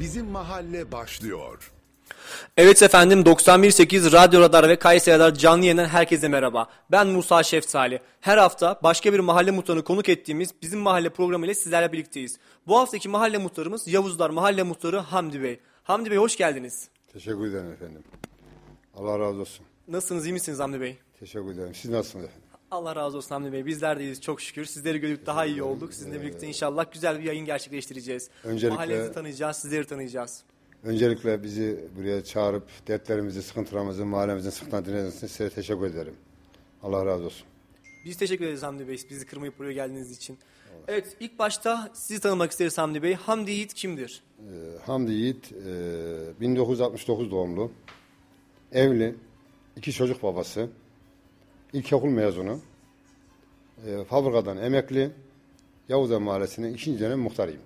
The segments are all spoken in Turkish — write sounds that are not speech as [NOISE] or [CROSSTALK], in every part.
Bizim Mahalle başlıyor. Evet efendim 91.8 Radyo Radar ve Kayseri Radar canlı yayından herkese merhaba. Ben Musa Şeftali. Her hafta başka bir mahalle muhtarını konuk ettiğimiz bizim mahalle programı ile sizlerle birlikteyiz. Bu haftaki mahalle muhtarımız Yavuzlar Mahalle Muhtarı Hamdi Bey. Hamdi Bey hoş geldiniz. Teşekkür ederim efendim. Allah razı olsun. Nasılsınız iyi misiniz Hamdi Bey? Teşekkür ederim. Siz nasılsınız efendim? Allah razı olsun Hamdi Bey. Bizler de iyiyiz çok şükür. Sizleri görüp daha iyi olduk. Sizinle birlikte inşallah güzel bir yayın gerçekleştireceğiz. Öncelikle- Mahallenizi tanıyacağız, sizleri tanıyacağız. Öncelikle bizi buraya çağırıp dertlerimizi, sıkıntılarımızı, mahallemizin sıkıntılarını dinlediğiniz için size teşekkür ederim. Allah razı olsun. Biz teşekkür ederiz Hamdi Bey bizi kırmayıp buraya geldiğiniz için. Evet ilk başta sizi tanımak isteriz Hamdi Bey. Hamdi Yiğit kimdir? Ee, Hamdi Yiğit, e, 1969 doğumlu, evli, iki çocuk babası, ilkokul mezunu, e, fabrikadan emekli, Yavuzlar Mahallesi'nin ikinci dönem muhtarıyım.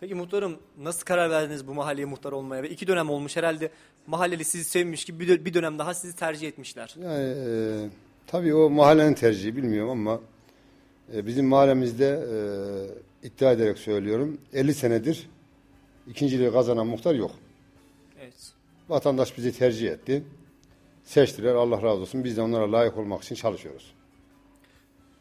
Peki muhtarım nasıl karar verdiniz bu mahalleye muhtar olmaya? Ve iki dönem olmuş herhalde mahalleli sizi sevmiş gibi bir dö- bir dönem daha sizi tercih etmişler. Yani e, tabii o mahallenin tercihi bilmiyorum ama e, bizim mahallemizde e, iddia ederek söylüyorum 50 senedir ikinciliği kazanan muhtar yok. Evet. Vatandaş bizi tercih etti. Seçtiler Allah razı olsun. Biz de onlara layık olmak için çalışıyoruz.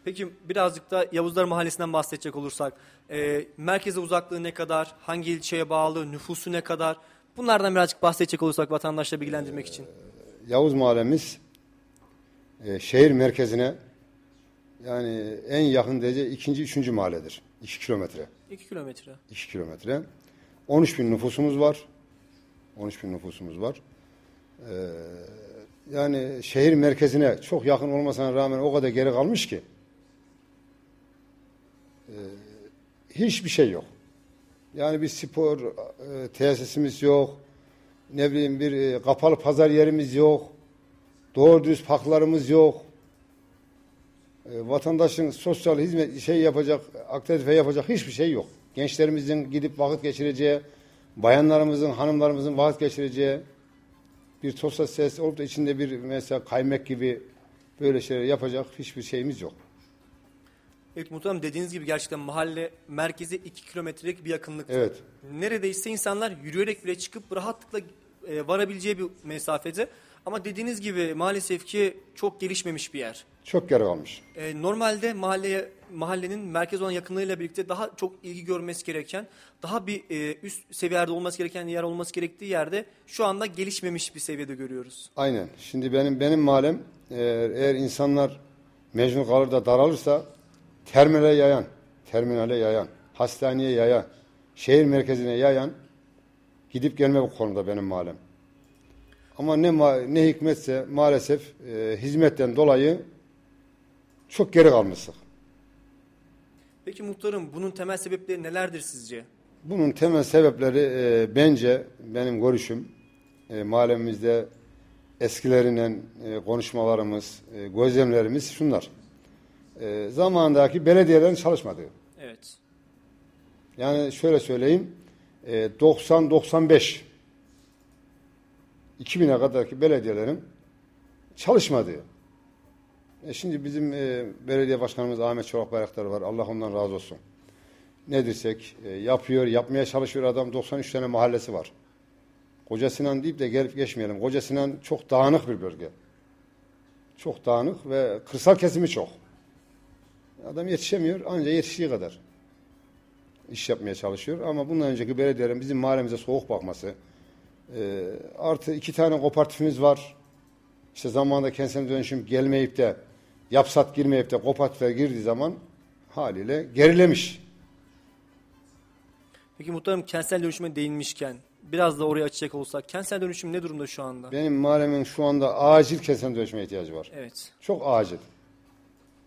Peki birazcık da Yavuzlar Mahallesi'nden bahsedecek olursak e, merkeze uzaklığı ne kadar, hangi ilçeye bağlı, nüfusu ne kadar bunlardan birazcık bahsedecek olursak vatandaşları bilgilendirmek için. Yavuz mahallemiz e, şehir merkezine yani en yakın derece ikinci, üçüncü mahalledir. 2 kilometre. 2 kilometre. 2 kilometre. 13 bin nüfusumuz var. 13 bin nüfusumuz var. Ee, yani şehir merkezine çok yakın olmasına rağmen o kadar geri kalmış ki ee, hiçbir şey yok. Yani bir spor e, tesisimiz yok. Ne bileyim bir e, kapalı pazar yerimiz yok. Doğru düz parklarımız yok. E, vatandaşın sosyal hizmet şey yapacak, aktivite yapacak hiçbir şey yok. Gençlerimizin gidip vakit geçireceği, bayanlarımızın, hanımlarımızın vakit geçireceği bir sosyal ses olup da içinde bir mesela kaymak gibi böyle şeyler yapacak hiçbir şeyimiz yok. Evet muhtarım dediğiniz gibi gerçekten mahalle merkeze 2 kilometrelik bir yakınlık. Evet. Neredeyse insanlar yürüyerek bile çıkıp rahatlıkla e, varabileceği bir mesafede. Ama dediğiniz gibi maalesef ki çok gelişmemiş bir yer. Çok geri kalmış. E, normalde mahalleye mahallenin merkez olan yakınlığıyla birlikte daha çok ilgi görmesi gereken, daha bir e, üst seviyede olması gereken yer olması gerektiği yerde şu anda gelişmemiş bir seviyede görüyoruz. Aynen. Şimdi benim benim mahallem eğer, eğer insanlar mecbur kalır da daralırsa terminale yayan, terminale yayan, hastaneye yayan, şehir merkezine yayan gidip gelme bu konuda benim mahallem. Ama ne ne hikmetse maalesef e, hizmetten dolayı çok geri kalmıştık. Peki muhtarım bunun temel sebepleri nelerdir sizce? Bunun temel sebepleri e, bence benim görüşüm e, mahallemizde eskilerinden e, konuşmalarımız, e, gözlemlerimiz şunlar. E, zamandaki belediyelerin çalışmadığı. Evet. Yani şöyle söyleyeyim, e, 90-95 2000'e kadarki belediyelerin çalışmadığı. E şimdi bizim e, belediye başkanımız Ahmet Çolak Bayraktar var. Allah ondan razı olsun. Ne dersek e, yapıyor, yapmaya çalışıyor adam. 93 tane mahallesi var. Koca Sinan deyip de gelip geçmeyelim. Koca Sinan çok dağınık bir bölge. Çok dağınık ve kırsal kesimi çok. Adam yetişemiyor ancak yetiştiği kadar iş yapmaya çalışıyor. Ama bundan önceki belediyelerin bizim mahallemize soğuk bakması, e, artı iki tane kooperatifimiz var. İşte zamanında kentsel dönüşüm gelmeyip de yapsat girmeyip de kooperatife girdiği zaman haliyle gerilemiş. Peki muhtarım kentsel dönüşüme değinmişken biraz da oraya açacak olsak kentsel dönüşüm ne durumda şu anda? Benim mahallemin şu anda acil kentsel dönüşüme ihtiyacı var. Evet. Çok acil.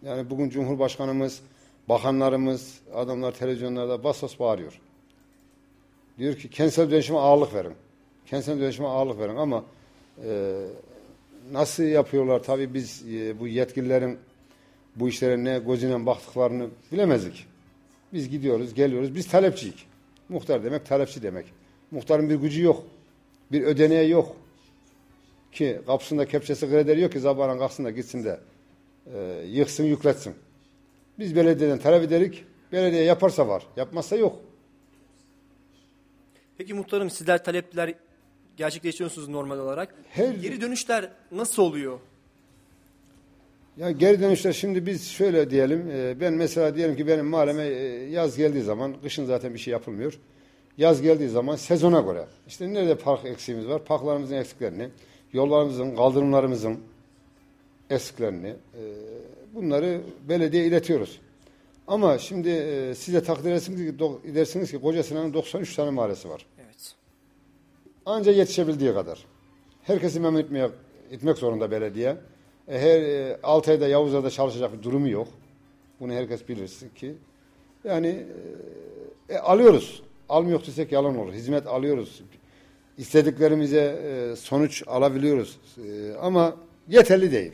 Yani bugün Cumhurbaşkanımız, bakanlarımız, adamlar televizyonlarda bas bas bağırıyor. Diyor ki kentsel dönüşüme ağırlık verin. Kentsel dönüşüme ağırlık verin ama e, nasıl yapıyorlar tabii biz e, bu yetkililerin bu işlere ne gözüyle baktıklarını bilemezdik. Biz gidiyoruz, geliyoruz. Biz talepçiyik. Muhtar demek talepçi demek. Muhtarın bir gücü yok. Bir ödeneği yok. Ki kapısında kepçesi kreder yok ki zabana kalksın da gitsin de e, yıksın yükletsin. Biz belediyeden talep ederik. Belediye yaparsa var. Yapmazsa yok. Peki muhtarım sizler talepler gerçekleştiriyorsunuz normal olarak. Her- Geri dönüşler nasıl oluyor? Ya geri dönüşler şimdi biz şöyle diyelim. e, Ben mesela diyelim ki benim mahalleme e, yaz geldiği zaman, kışın zaten bir şey yapılmıyor. Yaz geldiği zaman sezona göre. işte nerede park eksiğimiz var? Parklarımızın eksiklerini, yollarımızın, kaldırımlarımızın eksiklerini e, bunları belediye iletiyoruz. Ama şimdi size takdir edersiniz ki, edersiniz ki Koca Sinan'ın 93 tane mahallesi var. Evet. Anca yetişebildiği kadar. Herkesi memnun etmeye, etmek zorunda belediye. E, her e, 6 ayda Yavuza'da çalışacak bir durumu yok. Bunu herkes bilirsin ki. Yani e, e, alıyoruz. Almıyor desek yalan olur. Hizmet alıyoruz. İstediklerimize e, sonuç alabiliyoruz. E, ama yeterli değil.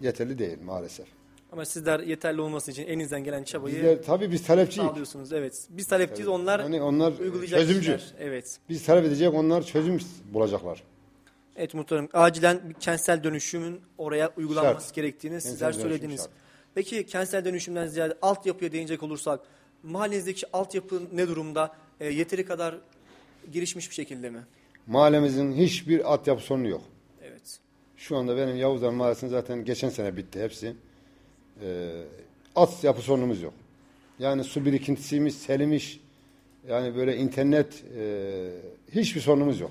Yeterli değil maalesef. Ama sizler yeterli olması için elinizden gelen çabayı Bizler, tabii biz talepçiyiz. sağlıyorsunuz. Evet. Biz talepçiyiz onlar Yani onlar uygulayacak çözümcü. kişiler. Evet. Biz talep edecek onlar çözüm bulacaklar. Evet muhtarım. Acilen bir kentsel dönüşümün oraya uygulanması Şart. gerektiğini sizler dönüşüm söylediniz. şart. Peki kentsel dönüşümden ziyade altyapıya değinecek olursak mahallenizdeki altyapı ne durumda? E, yeteri kadar gelişmiş bir şekilde mi? Mahallemizin hiçbir altyapı sorunu yok. Evet. Şu anda benim Yavuzlar Mahallesi'nin zaten geçen sene bitti hepsi. Ee, altyapı sorunumuz yok. Yani su birikintisimiz selimiş. Yani böyle internet e, hiçbir sorunumuz yok.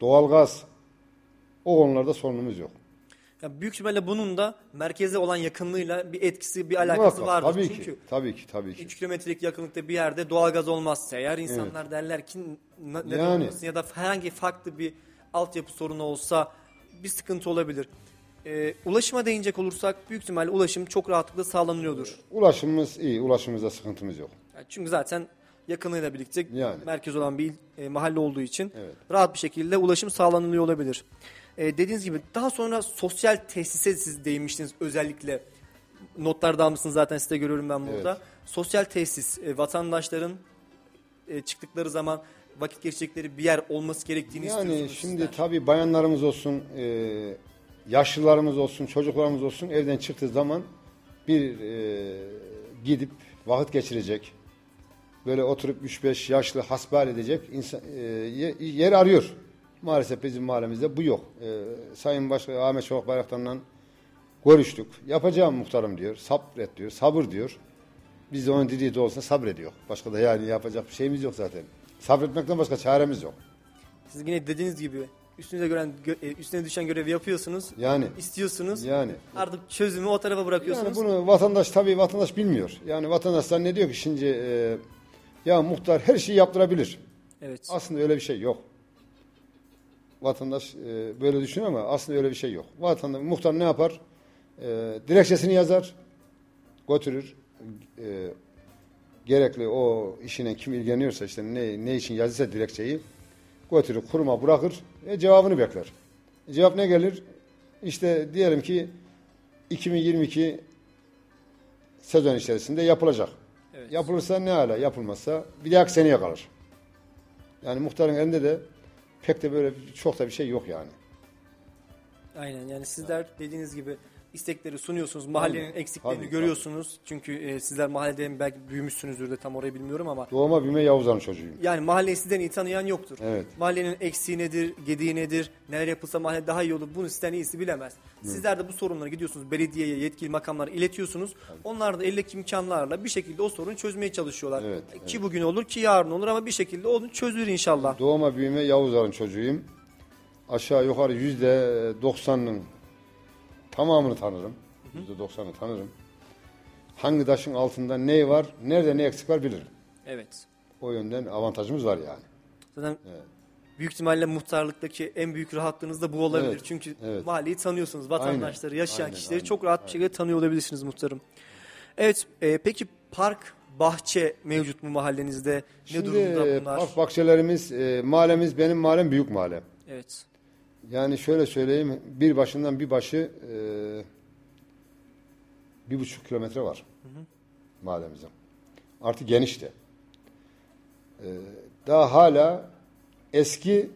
Doğalgaz o konularda sorunumuz yok. Ya büyük ihtimalle bunun da merkeze olan yakınlığıyla bir etkisi, bir alakası Muhakkak, vardır. tabii Çünkü ki. Tabii ki, tabii ki. 3 kilometrelik yakınlıkta bir yerde doğalgaz olmazsa eğer insanlar derler ki "Ne- neden Yani. olmasın ya da herhangi farklı bir altyapı sorunu olsa bir sıkıntı olabilir. Ee, ulaşıma değinecek olursak büyük ihtimalle ulaşım çok rahatlıkla sağlanıyordur. Ulaşımımız iyi, ulaşımımızda sıkıntımız yok. Yani çünkü zaten yakınlığıyla birlikte Yani. merkez olan bir il, e, mahalle olduğu için Evet. rahat bir şekilde ulaşım sağlanılıyor olabilir. E, dediğiniz gibi daha sonra sosyal tesise siz değinmiştiniz özellikle. Notlarda almışsınız zaten size görüyorum ben burada. Evet. Sosyal tesis e, vatandaşların e, çıktıkları zaman vakit geçecekleri bir yer olması gerektiğini Yani istiyorsunuz şimdi sizler. tabii bayanlarımız olsun, e, yaşlılarımız olsun, çocuklarımız olsun evden çıktığı zaman bir e, gidip vakit geçirecek, böyle oturup 3-5 yaşlı hasbihal edecek insan, e, ye- yer arıyor. Maalesef bizim mahallemizde bu yok. E, Sayın Başkan Ahmet Çolak Bayraktar'la görüştük. Yapacağım muhtarım diyor, sabret diyor, sabır diyor. Biz de onun dediği de olsa sabrediyor. Başka da yani yapacak bir şeyimiz yok zaten. Sabretmekten başka çaremiz yok. Siz yine dediğiniz gibi üstünüze gören gö- e, üstüne düşen görevi yapıyorsunuz. Yani istiyorsunuz. yani Artık çözümü o tarafa bırakıyorsunuz. yani bunu vatandaş tabii vatandaş bilmiyor. Yani vatandaş zannediyor ki şimdi e, ya muhtar her şeyi yaptırabilir. Evet. Aslında öyle bir şey yok. Vatandaş e, böyle düşünüyor ama aslında öyle bir şey yok. Vatandaş muhtar ne yapar? E, dilekçesini yazar, götürür. E, gerekli o işine kim ilgileniyorsa işte ne, ne için yazırsa dilekçeyi götürür kuruma bırakır ve cevabını bekler. E, cevap ne gelir? İşte diyelim ki 2022 sezon içerisinde yapılacak. Evet. Yapılırsa ne hala yapılmazsa bir dahaki seneye kalır. Yani muhtarın elinde de pek de böyle çok da bir şey yok yani. Aynen yani sizler dediğiniz gibi istekleri sunuyorsunuz. Mahallenin Tabii, eksiklerini tabii, görüyorsunuz. Çünkü e, sizler mahallede belki büyümüşsünüzdür de tam orayı bilmiyorum ama Doğma büyüme Yavuzların çocuğuyum. yani mahalleyi sizden iyi tanıyan yoktur. Evet. Mahallenin eksiği nedir, gediği nedir, neler yapılsa mahalle daha iyi olur bunu sizden iyisi bilemez. Sizler de bu sorunları gidiyorsunuz belediyeye, yetkili makamlara iletiyorsunuz. Onlar da eldeki imkanlarla bir şekilde o sorunu çözmeye çalışıyorlar. Evet, Ki bugün olur ki yarın olur ama bir şekilde onu çözülür inşallah. Doğma büyüme Yavuzların çocuğuyum. Aşağı yukarı yüzde doksanının tamamını tanırım. Yüzde doksanı tanırım. Hangi taşın altında ne var, nerede ne eksik var bilirim. Evet. O yönden avantajımız var yani. Zaten büyük ihtimalle muhtarlıktaki en büyük rahatlığınız da bu olabilir. Evet, Çünkü evet. mahalleyi tanıyorsunuz. Vatandaşları, yaşayan aynen, kişileri aynen, çok rahat bir şekilde tanıyor olabilirsiniz muhtarım. Evet, e, peki park, bahçe mevcut mu mahallenizde? ne Şimdi durumda bunlar? park bahçelerimiz, e, mahallemiz, benim mahallem büyük mahalle. Evet. Yani şöyle söyleyeyim, bir başından bir başı e, bir buçuk kilometre var mahallemizin. Artık genişti. E, daha hala eski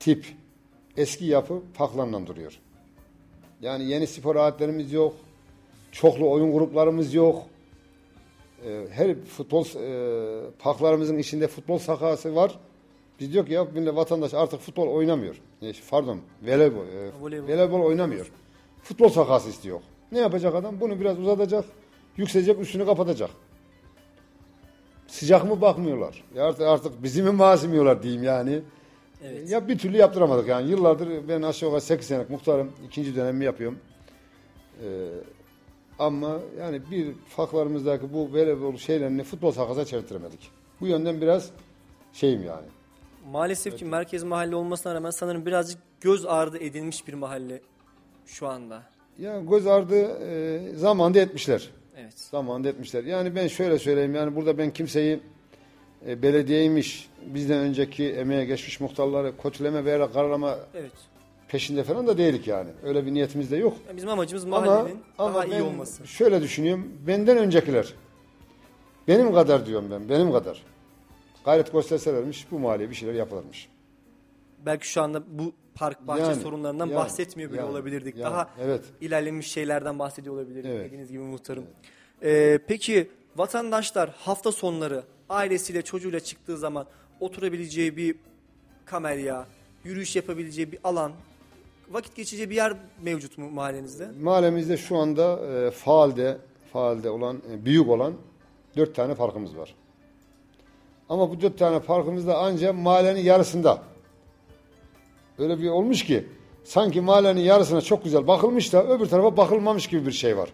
tip, eski yapı parklarla duruyor. Yani yeni spor aletlerimiz yok, çoklu oyun gruplarımız yok. E, her futbol e, parklarımızın içinde futbol sahası var Biz diyor ki ya millet vatandaş artık futbol oynamıyor. E, pardon voleybol, e, Voleybol. voleybol oynamıyor. Futbol sahası istiyor. Ne yapacak adam? Bunu biraz uzatacak, yükselecek, üstünü kapatacak. Sıcak mı bakmıyorlar. Ya artık, artık bizi mi malzemiyorlar diyeyim yani. Evet. Ya bir türlü yaptıramadık yani. Yıllardır ben aşağı yukarı 8 senelik muhtarım. ikinci dönemimi yapıyorum. Ee, ama yani bir farklarımızdaki bu voleybol şeylerini futbol sahasına çevirtiremedik. Bu yönden biraz şeyim yani. Maalesef ki merkez mahalle olmasına rağmen sanırım birazcık göz ardı edilmiş bir mahalle şu anda. Ya göz ardı e, zamanında etmişler. Evet. Zamanında etmişler. Yani ben şöyle söyleyeyim yani burada ben kimseyi e, belediyeymiş, bizden önceki emeğe geçmiş muhtarları kötüleme veya karalama Evet. peşinde falan da değilik yani. Öyle bir niyetimiz de yok. Yani bizim amacımız Ama, mahallenin ama daha iyi ben olması. şöyle düşünüyorum. Benden öncekiler benim kadar diyorum ben. Benim kadar. Gayret gösterselermiş bu mahalleye bir şeyler yapılırmış. Belki şu anda bu park bahçe Yani, sorunlarından yani, bahsetmiyor bile yani, olabilirdik. yani, Daha evet. ilerlemiş şeylerden bahsediyor olabilirdik Evet. dediğiniz gibi muhtarım. Ee, peki vatandaşlar hafta sonları ailesiyle çocuğuyla çıktığı zaman oturabileceği bir kamelya, yürüyüş yapabileceği bir alan, vakit geçireceği bir yer mevcut mu mahallenizde? Mahallemizde şu anda e, faalde faalde olan e, büyük olan dört tane parkımız var. Ama bu dört tane parkımız da ancak mahallenin yarısında. Öyle bir olmuş ki sanki mahallenin yarısına çok güzel bakılmış da öbür tarafa bakılmamış gibi bir şey var.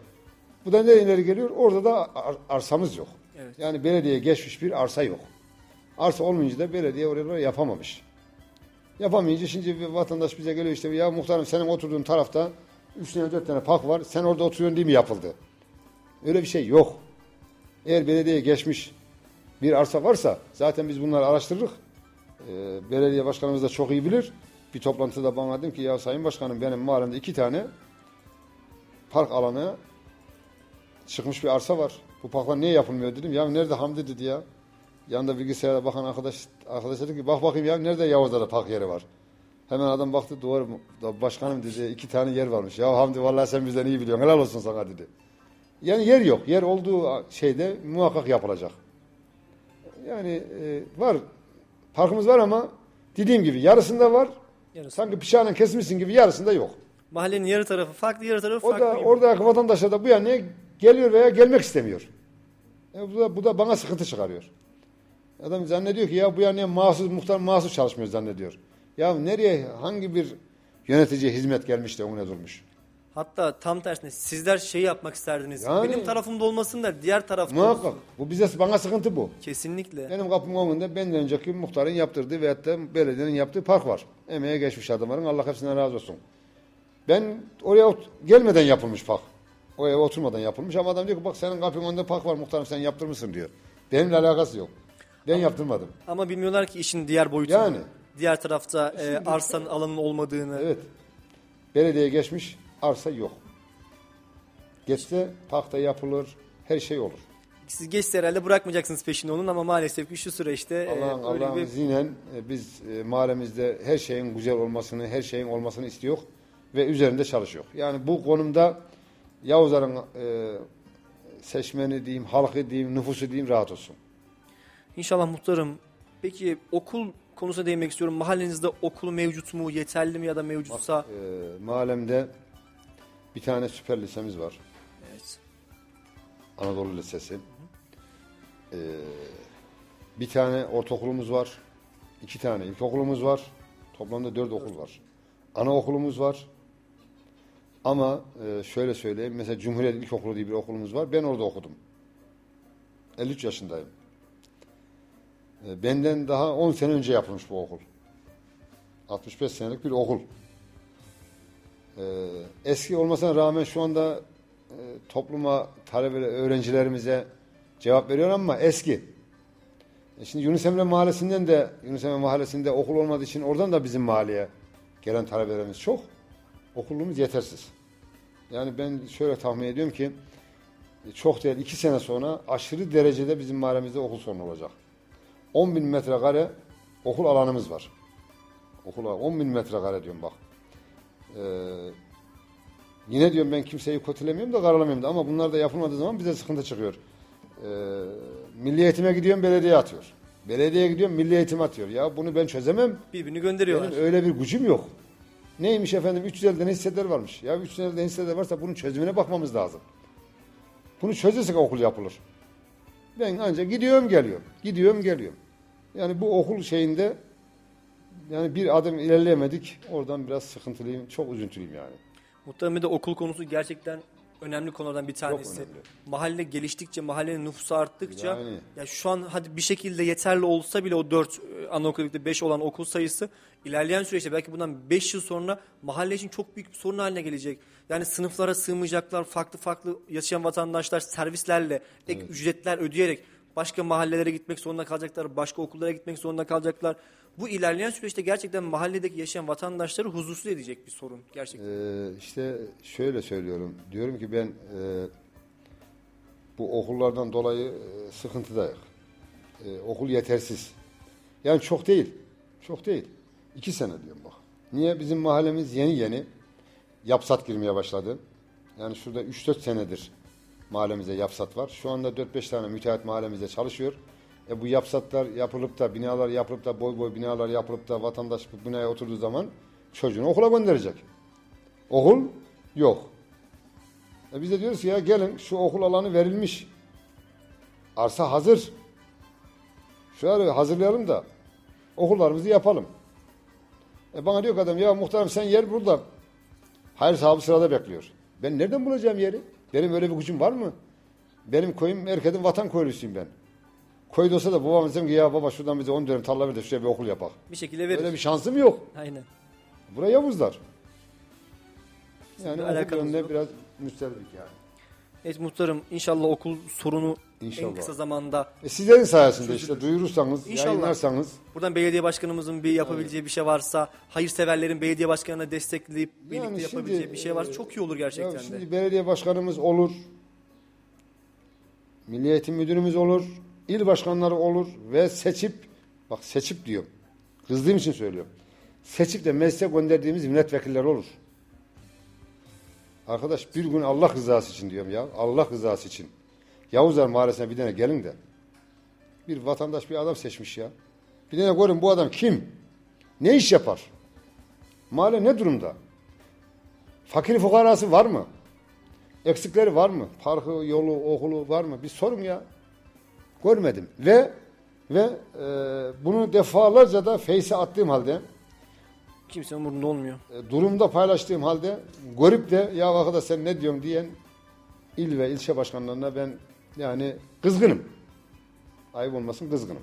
Bu da nereye ileri geliyor? Orada da ar- arsamız yok. Evet. Yani belediyeye geçmiş bir arsa yok. Arsa olmayınca da belediye oraya yapamamış. Yapamayınca şimdi bir vatandaş bize geliyor işte ya muhtarım senin oturduğun tarafta üç tane dört tane park var. Sen orada oturuyorsun diye mi yapıldı? Öyle bir şey yok. Eğer belediyeye geçmiş bir arsa varsa zaten biz bunları araştırırız. Ee, belediye başkanımız da çok iyi bilir. Bir toplantıda bana dedim ki ya sayın başkanım benim mahallemde iki tane park alanı çıkmış bir arsa var. Bu parklar niye yapılmıyor dedim. Ya nerede Hamdi dedi ya. Yanında bilgisayara bakan arkadaş arkadaş dedi ki bak bakayım ya nerede Yavuz'da da park yeri var. Hemen adam baktı doğru Başkanım dedi iki tane yer varmış. Ya Hamdi vallahi sen bizden iyi biliyorsun. Helal olsun sana dedi. Yani yer yok. Yer olduğu şeyde muhakkak yapılacak. Yani e, var. Parkımız var ama dediğim gibi yarısında var. Yarısı. Sanki bıçağla kesmişsin gibi yarısında yok. Mahallenin yarı tarafı farklı, yarı tarafı O farklı. da gibi. oradaki vatandaşlar da bu yana geliyor veya gelmek istemiyor. E bu, da, bu da bana sıkıntı çıkarıyor. Adam zannediyor ki ya bu yana mahsus muhtar mahsus çalışmıyor zannediyor. Ya nereye hangi bir yöneticiye hizmet gelmiş de ona durmuş. Hatta tam tersine sizler şey yapmak isterdiniz. Yani- Benim tarafımda olmasın da diğer tarafta Muhakkak. olsun. Bu bize bana sıkıntı bu. Kesinlikle. Benim kapımın önünde benden önceki muhtarın yaptırdığı veyahut da belediyenin yaptığı park var. Emeğe geçmiş adamların Allah hepsinden razı olsun. Ben oraya ot- gelmeden yapılmış park. O eve oturmadan yapılmış ama adam diyor ki bak senin kapının önünde park var muhtarım sen yaptırmışsın diyor. Benimle alakası yok. Ben yaptırmadım. Ama bilmiyorlar ki işin diğer boyutu. Yani. Diğer tarafta e, arsanın alanın olmadığını. Evet. Belediyeye geçmiş arsa yok. Geçse parkta yapılır, her şey olur. Siz geçse herhalde bırakmayacaksınız peşini onun ama maalesef ki şu süreçte e, Allah'ın öyle Allah'ın bir izniyle e, biz e, mahallemizde her şeyin güzel olmasını, her şeyin olmasını istiyor ve üzerinde çalışıyor. Yani bu konumda Yavuzların e, seçmeni diyeyim, halkı diyeyim, nüfusu diyeyim rahat olsun. İnşallah muhtarım. Peki okul konusuna değinmek istiyorum. Mahallenizde okul mevcut mu? Yeterli mi ya da mevcutsa? E, mahallemde bir tane süper lisemiz var. Evet. Anadolu Lisesi. E, bir tane ortaokulumuz var. iki tane ilkokulumuz var. Toplamda dört okul var. Anaokulumuz var. Ama e, şöyle söyleyeyim. Mesela Cumhuriyet İlkokulu diye bir okulumuz var. Ben orada okudum. 53 yaşındayım. E, benden daha 10 sene önce yapılmış bu okul. 65 senelik bir okul. E, eski olmasına rağmen şu anda e, topluma, talebe, öğrencilerimize cevap veriyor ama eski. E şimdi Yunus Emre Mahallesi'nden de Yunus Emre Mahallesi'nde okul olmadığı için oradan da bizim mahalleye gelen talebelerimiz çok. Okulumuz yetersiz. Yani ben şöyle tahmin ediyorum ki e, çok değil iki sene sonra aşırı derecede bizim mahallemizde okul sorunu olacak. 10 bin metrekare okul alanımız var. Okul 10 bin metrekare diyorum bak. Ee, yine diyorum ben kimseyi kötülemiyorum da karalamıyorum da ama bunlar da yapılmadığı zaman bize sıkıntı çıkıyor. Ee, milli eğitime gidiyorum belediye atıyor. Belediyeye gidiyorum milli eğitim atıyor. Ya bunu ben çözemem. Birbirini gönderiyorlar. Benim öyle bir gücüm yok. Neymiş efendim 350 tane hisseler varmış. Ya 350 tane hisseler varsa bunun çözümüne bakmamız lazım. Bunu çözürsek okul yapılır. Ben ancak gidiyorum geliyorum. Gidiyorum geliyorum. Yani bu okul şeyinde yani bir adım ilerleyemedik. Oradan biraz sıkıntılıyım. Çok üzüntülüyüm yani. Muhtemelen de okul konusu gerçekten önemli konulardan bir tanesi. Mahalle geliştikçe, mahallenin nüfusu arttıkça Yani. ya şu an hadi bir şekilde yeterli olsa bile o 4 anaokulda 5 olan okul sayısı ilerleyen süreçte belki bundan 5 yıl sonra mahalle için çok büyük bir sorun haline gelecek. Yani sınıflara sığmayacaklar, farklı farklı yaşayan vatandaşlar servislerle, ek ücretler ödeyerek başka mahallelere gitmek zorunda kalacaklar, başka okullara gitmek zorunda kalacaklar. Bu ilerleyen süreçte gerçekten mahalledeki yaşayan vatandaşları huzursuz edecek bir sorun gerçekten. Ee, işte şöyle söylüyorum. Diyorum ki ben e, bu okullardan dolayı e, sıkıntıdayız. E, okul yetersiz. Yani çok değil. Çok değil. İki sene diyorum bak. Niye? Bizim mahallemiz yeni yeni yapsat girmeye başladı. Yani şurada 3-4 senedir mahallemize yapsat var. Şu anda 4-5 tane müteahhit mahallemizde çalışıyor. E bu yapsatlar yapılıp da binalar yapılıp da boy boy binalar yapılıp da vatandaş bu binaya oturduğu zaman çocuğunu okula gönderecek. Okul yok. E biz de diyoruz ki ya gelin şu okul alanı verilmiş. Arsa hazır. Arayı hazırlayalım da okullarımızı yapalım. E bana diyor adam ya muhtarım sen yer burada. Hayır sahibi sırada bekliyor. Ben nereden bulacağım yeri? Benim öyle bir gücüm var mı? Benim koyum Erked'in vatan köylüsüyüm ben. Köyde olsa da babam desem ki ya baba şuradan bize 10 dönüm tarla ver de şuraya bir okul yapak. Bir şekilde verir. Öyle bir şansım yok. Aynen. Buraya Yavuzlar. Yani okul yönünde yok. biraz müsterdik yani. Evet muhtarım inşallah okul sorunu en İnşallah. kısa zamanda E sizlerin sayesinde işte duyurursanız, İnşallah. yayınlarsanız buradan belediye başkanımızın bir yapabileceği bir şey varsa hayırseverlerin belediye başkanına destekleyip birlikte Yani şimdi, yapabileceği bir şey varsa e, çok iyi olur gerçekten de. şimdi belediye başkanımız olur, milli eğitim müdürümüz olur, il başkanları olur ve seçip, bak seçip diyorum, kızdığım için söylüyorum. Seçip de meclise gönderdiğimiz milletvekilleri olur. Arkadaş bir gün Allah rızası için diyorum ya, Allah rızası için. Yavuzlar Mahallesi'ne bir tane gelin de bir vatandaş bir adam seçmiş ya. Bir tane görün bu adam kim? Ne iş yapar? Mahalle ne durumda? Fakir fukarası var mı? Eksikleri var mı? Parkı, yolu, okulu var mı? Bir sorun ya. Görmedim. Ve ve e, bunu defalarca da Face'e attığım halde, Kimsenin umurunda olmuyor. e, durumda paylaştığım halde görüp de ya arkadaş sen ne diyorsun diyen il ve ilçe başkanlarına ben yani kızgınım. Ayıp olmasın kızgınım.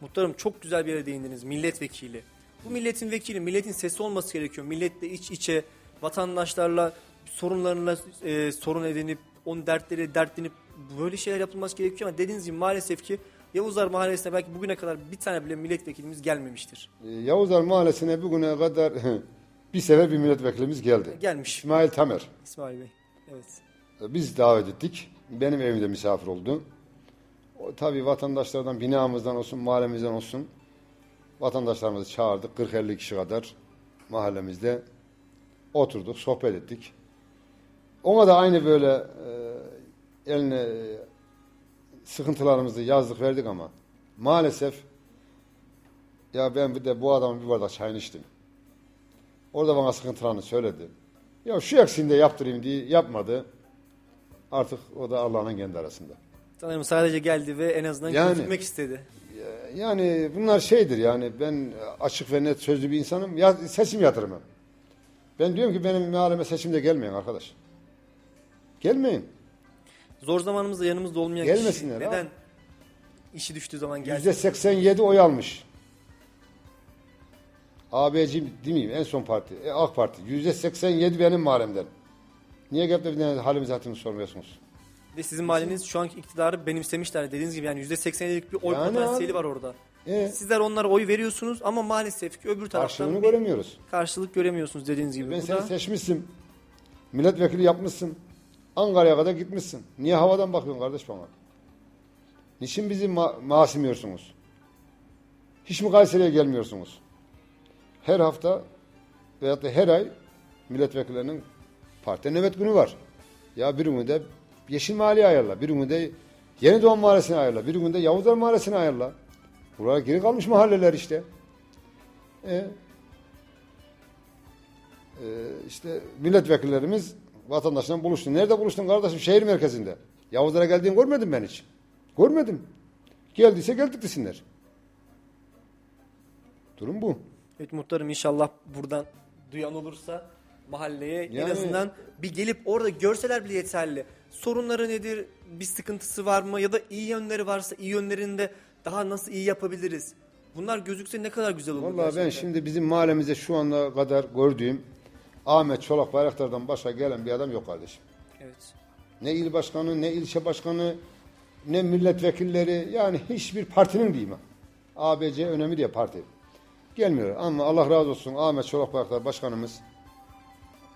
Muhtarım çok güzel bir yere değindiniz. Milletvekili. Bu milletin vekili, milletin sesi olması gerekiyor. Milletle iç içe, vatandaşlarla sorunlarına e, sorun edinip, onun dertleri dertlenip böyle şeyler yapılması gerekiyor ama dediğiniz gibi maalesef ki Yavuzlar Mahallesi'ne belki bugüne kadar bir tane bile milletvekilimiz gelmemiştir. E, Yavuzlar Mahallesi'ne bugüne kadar [LAUGHS] bir sefer bir milletvekilimiz geldi. Gelmiş İsmail Tamer. İsmail Bey. Evet. Biz davet ettik. Benim evimde misafir oldu. O, tabii vatandaşlardan, binamızdan olsun, mahallemizden olsun vatandaşlarımızı çağırdık. 40-50 kişi kadar mahallemizde oturduk, sohbet ettik. Ona da aynı böyle e, eline e, sıkıntılarımızı yazdık verdik ama maalesef ya ben bir de bu adamın bir bardak çayını içtim. Orada bana sıkıntılarını söyledi. Ya şu eksiğini de yaptırayım diye yapmadı. Artık o da Allah'ın kendi arasında. Sanırım sadece geldi ve en azından Yani. gözükmek istedi. Yani bunlar şeydir yani ben açık ve net sözlü bir insanım. Ya, seçim yatırımı. Ben diyorum ki benim mahalleme seçimde gelmeyin arkadaş. Gelmeyin. Zor zamanımızda yanımızda olmayan Gelmesinler kişi neden abi. işi düştüğü zaman gelsin? Yüzde 87 oy almış. ABC değil miyim? En son parti. E, AK Parti. Yüzde 87 benim mahallemden. Niye gelip de bir tane halimizi hatırını sormuyorsunuz? Ve sizin mahalleniz şu anki iktidarı benimsemişler. Dediğiniz gibi yani %87'lik bir oy Yani potansiyeli abi. var orada. E, Sizler onlara oy veriyorsunuz ama maalesef ki öbür taraftan karşılığını bir göremiyoruz. karşılık göremiyorsunuz dediğiniz gibi. Ben Bu seni da seçmişsin. Milletvekili yapmışsın. Ankara'ya kadar gitmişsin. Niye havadan bakıyorsun kardeş bana? Niçin bizi ma- masimiyorsunuz? Hiç mi Kayseri'ye gelmiyorsunuz? Her hafta veyahut da her ay milletvekillerinin parti nöbet günü var. Ya bir günde Yeşil Mahalle'yi ayarla, bir günde Yeni Doğan Mahallesi'ni ayarla, bir günde Yavuzlar Mahallesi'ni ayarla. Buralar geri kalmış mahalleler işte. E, e, işte milletvekillerimiz vatandaşla buluştu. Nerede buluştun kardeşim? Şehir merkezinde. Yavuzlara geldiğini görmedim ben hiç. Görmedim. Geldiyse geldik desinler. Durum bu. Evet muhtarım inşallah buradan duyan olursa mahalleye en Yani- azından bir gelip orada görseler bile yeterli. Sorunları nedir? Bir sıkıntısı var mı? Ya da iyi yönleri varsa iyi yönlerini de daha nasıl iyi yapabiliriz? Bunlar gözükse ne kadar güzel olur. Vallahi ben şimdi bizim mahallemizde şu anda kadar gördüğüm Ahmet Çolak Bayraktar'dan başka gelen bir adam yok kardeşim. Evet. Ne il başkanı, ne ilçe başkanı, ne milletvekilleri yani hiçbir partinin diyeyim. ABC önemli diye parti. Gelmiyor ama Allah razı olsun Ahmet Çolak Bayraktar başkanımız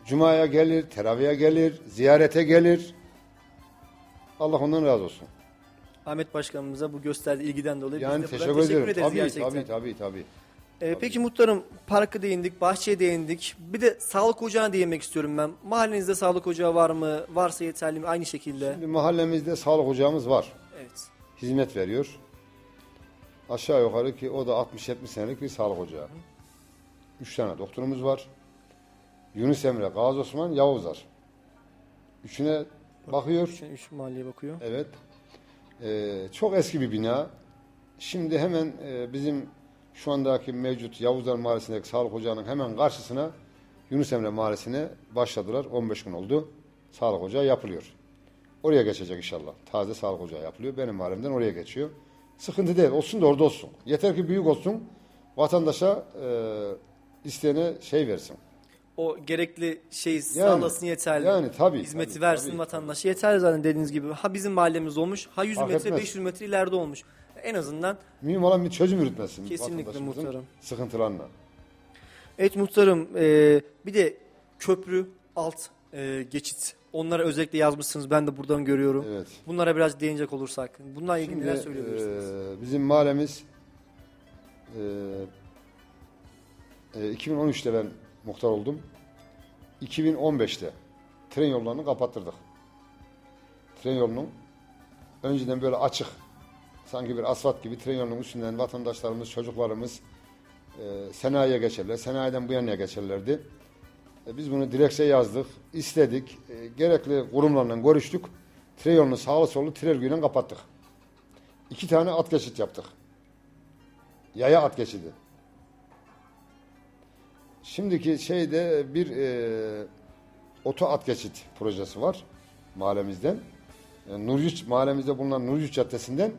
Cuma'ya gelir, teraviye gelir, ziyarete gelir. Allah ondan razı olsun. Ahmet Başkanımıza bu gösterdiği ilgiden dolayı Yani biz de teşekkür, ederim. ederiz Tabii, gerçekten. tabii tabii tabii. Ee, peki muhtarım parka değindik, bahçeye değindik. Bir de sağlık ocağına değinmek istiyorum ben. Mahallenizde sağlık ocağı var mı? Varsa yeterli mi? Aynı şekilde. Şimdi mahallemizde sağlık ocağımız var. Evet. hizmet veriyor. Aşağı yukarı ki o da 60-70 senelik bir sağlık ocağı. Üç tane doktorumuz var. Yunus Emre, Gazi Osman, Yavuzlar. Üçüne bakıyor. Şu, üç mahalleye bakıyor. Evet. Ee, çok eski bir bina. Şimdi hemen e, bizim şu andaki mevcut Yavuzlar Mahallesi'ndeki sağlık ocağının hemen karşısına Yunus Emre Mahallesi'ne başladılar. 15 gün oldu. Sağlık ocağı yapılıyor. Oraya geçecek inşallah. Taze sağlık ocağı yapılıyor. Benim mahallemden oraya geçiyor. Sıkıntı değil. Olsun da orada olsun. Yeter ki büyük olsun. Vatandaşa e, isteyene şey versin. O gerekli şey sağlasın yeterli. yani tabii, Hizmeti tabii, versin tabii, vatandaşa yeterli zaten dediğiniz gibi. Ha bizim mahallemiz olmuş, ha 100 Fark metre, etmez. 500 metre ileride olmuş. En azından Mühim olan bir çözüm üretmesi. Kesinlikle muhtarım. Sıkıntılarına. Evet muhtarım e, bir de köprü alt e, geçit onlara özellikle yazmışsınız ben de buradan görüyorum. Evet. Bunlara biraz değinecek olursak bununla ilgili Şimdi, neler söyleyebilirsiniz? e, bizim mahallemiz e, e, 2013'te ben muhtar oldum. 2015'te tren yollarını kapattırdık. Tren yolunun önceden böyle açık sanki bir asfalt gibi tren yolunun üstünden vatandaşlarımız, çocuklarımız e, sanayiye geçerler. Sanayiden bu yana geçerlerdi. E, biz bunu dilekçe yazdık, istedik. E, gerekli kurumlarla görüştük. Tren yolunu sağlı sollu tren örgüyle kapattık. İki tane at geçit yaptık. Yaya at geçidi. Şimdiki şeyde bir e, oto at geçit projesi var mahallemizden. Yani Nurgüç mahallemizde bulunan Nurgüç Caddesi'nden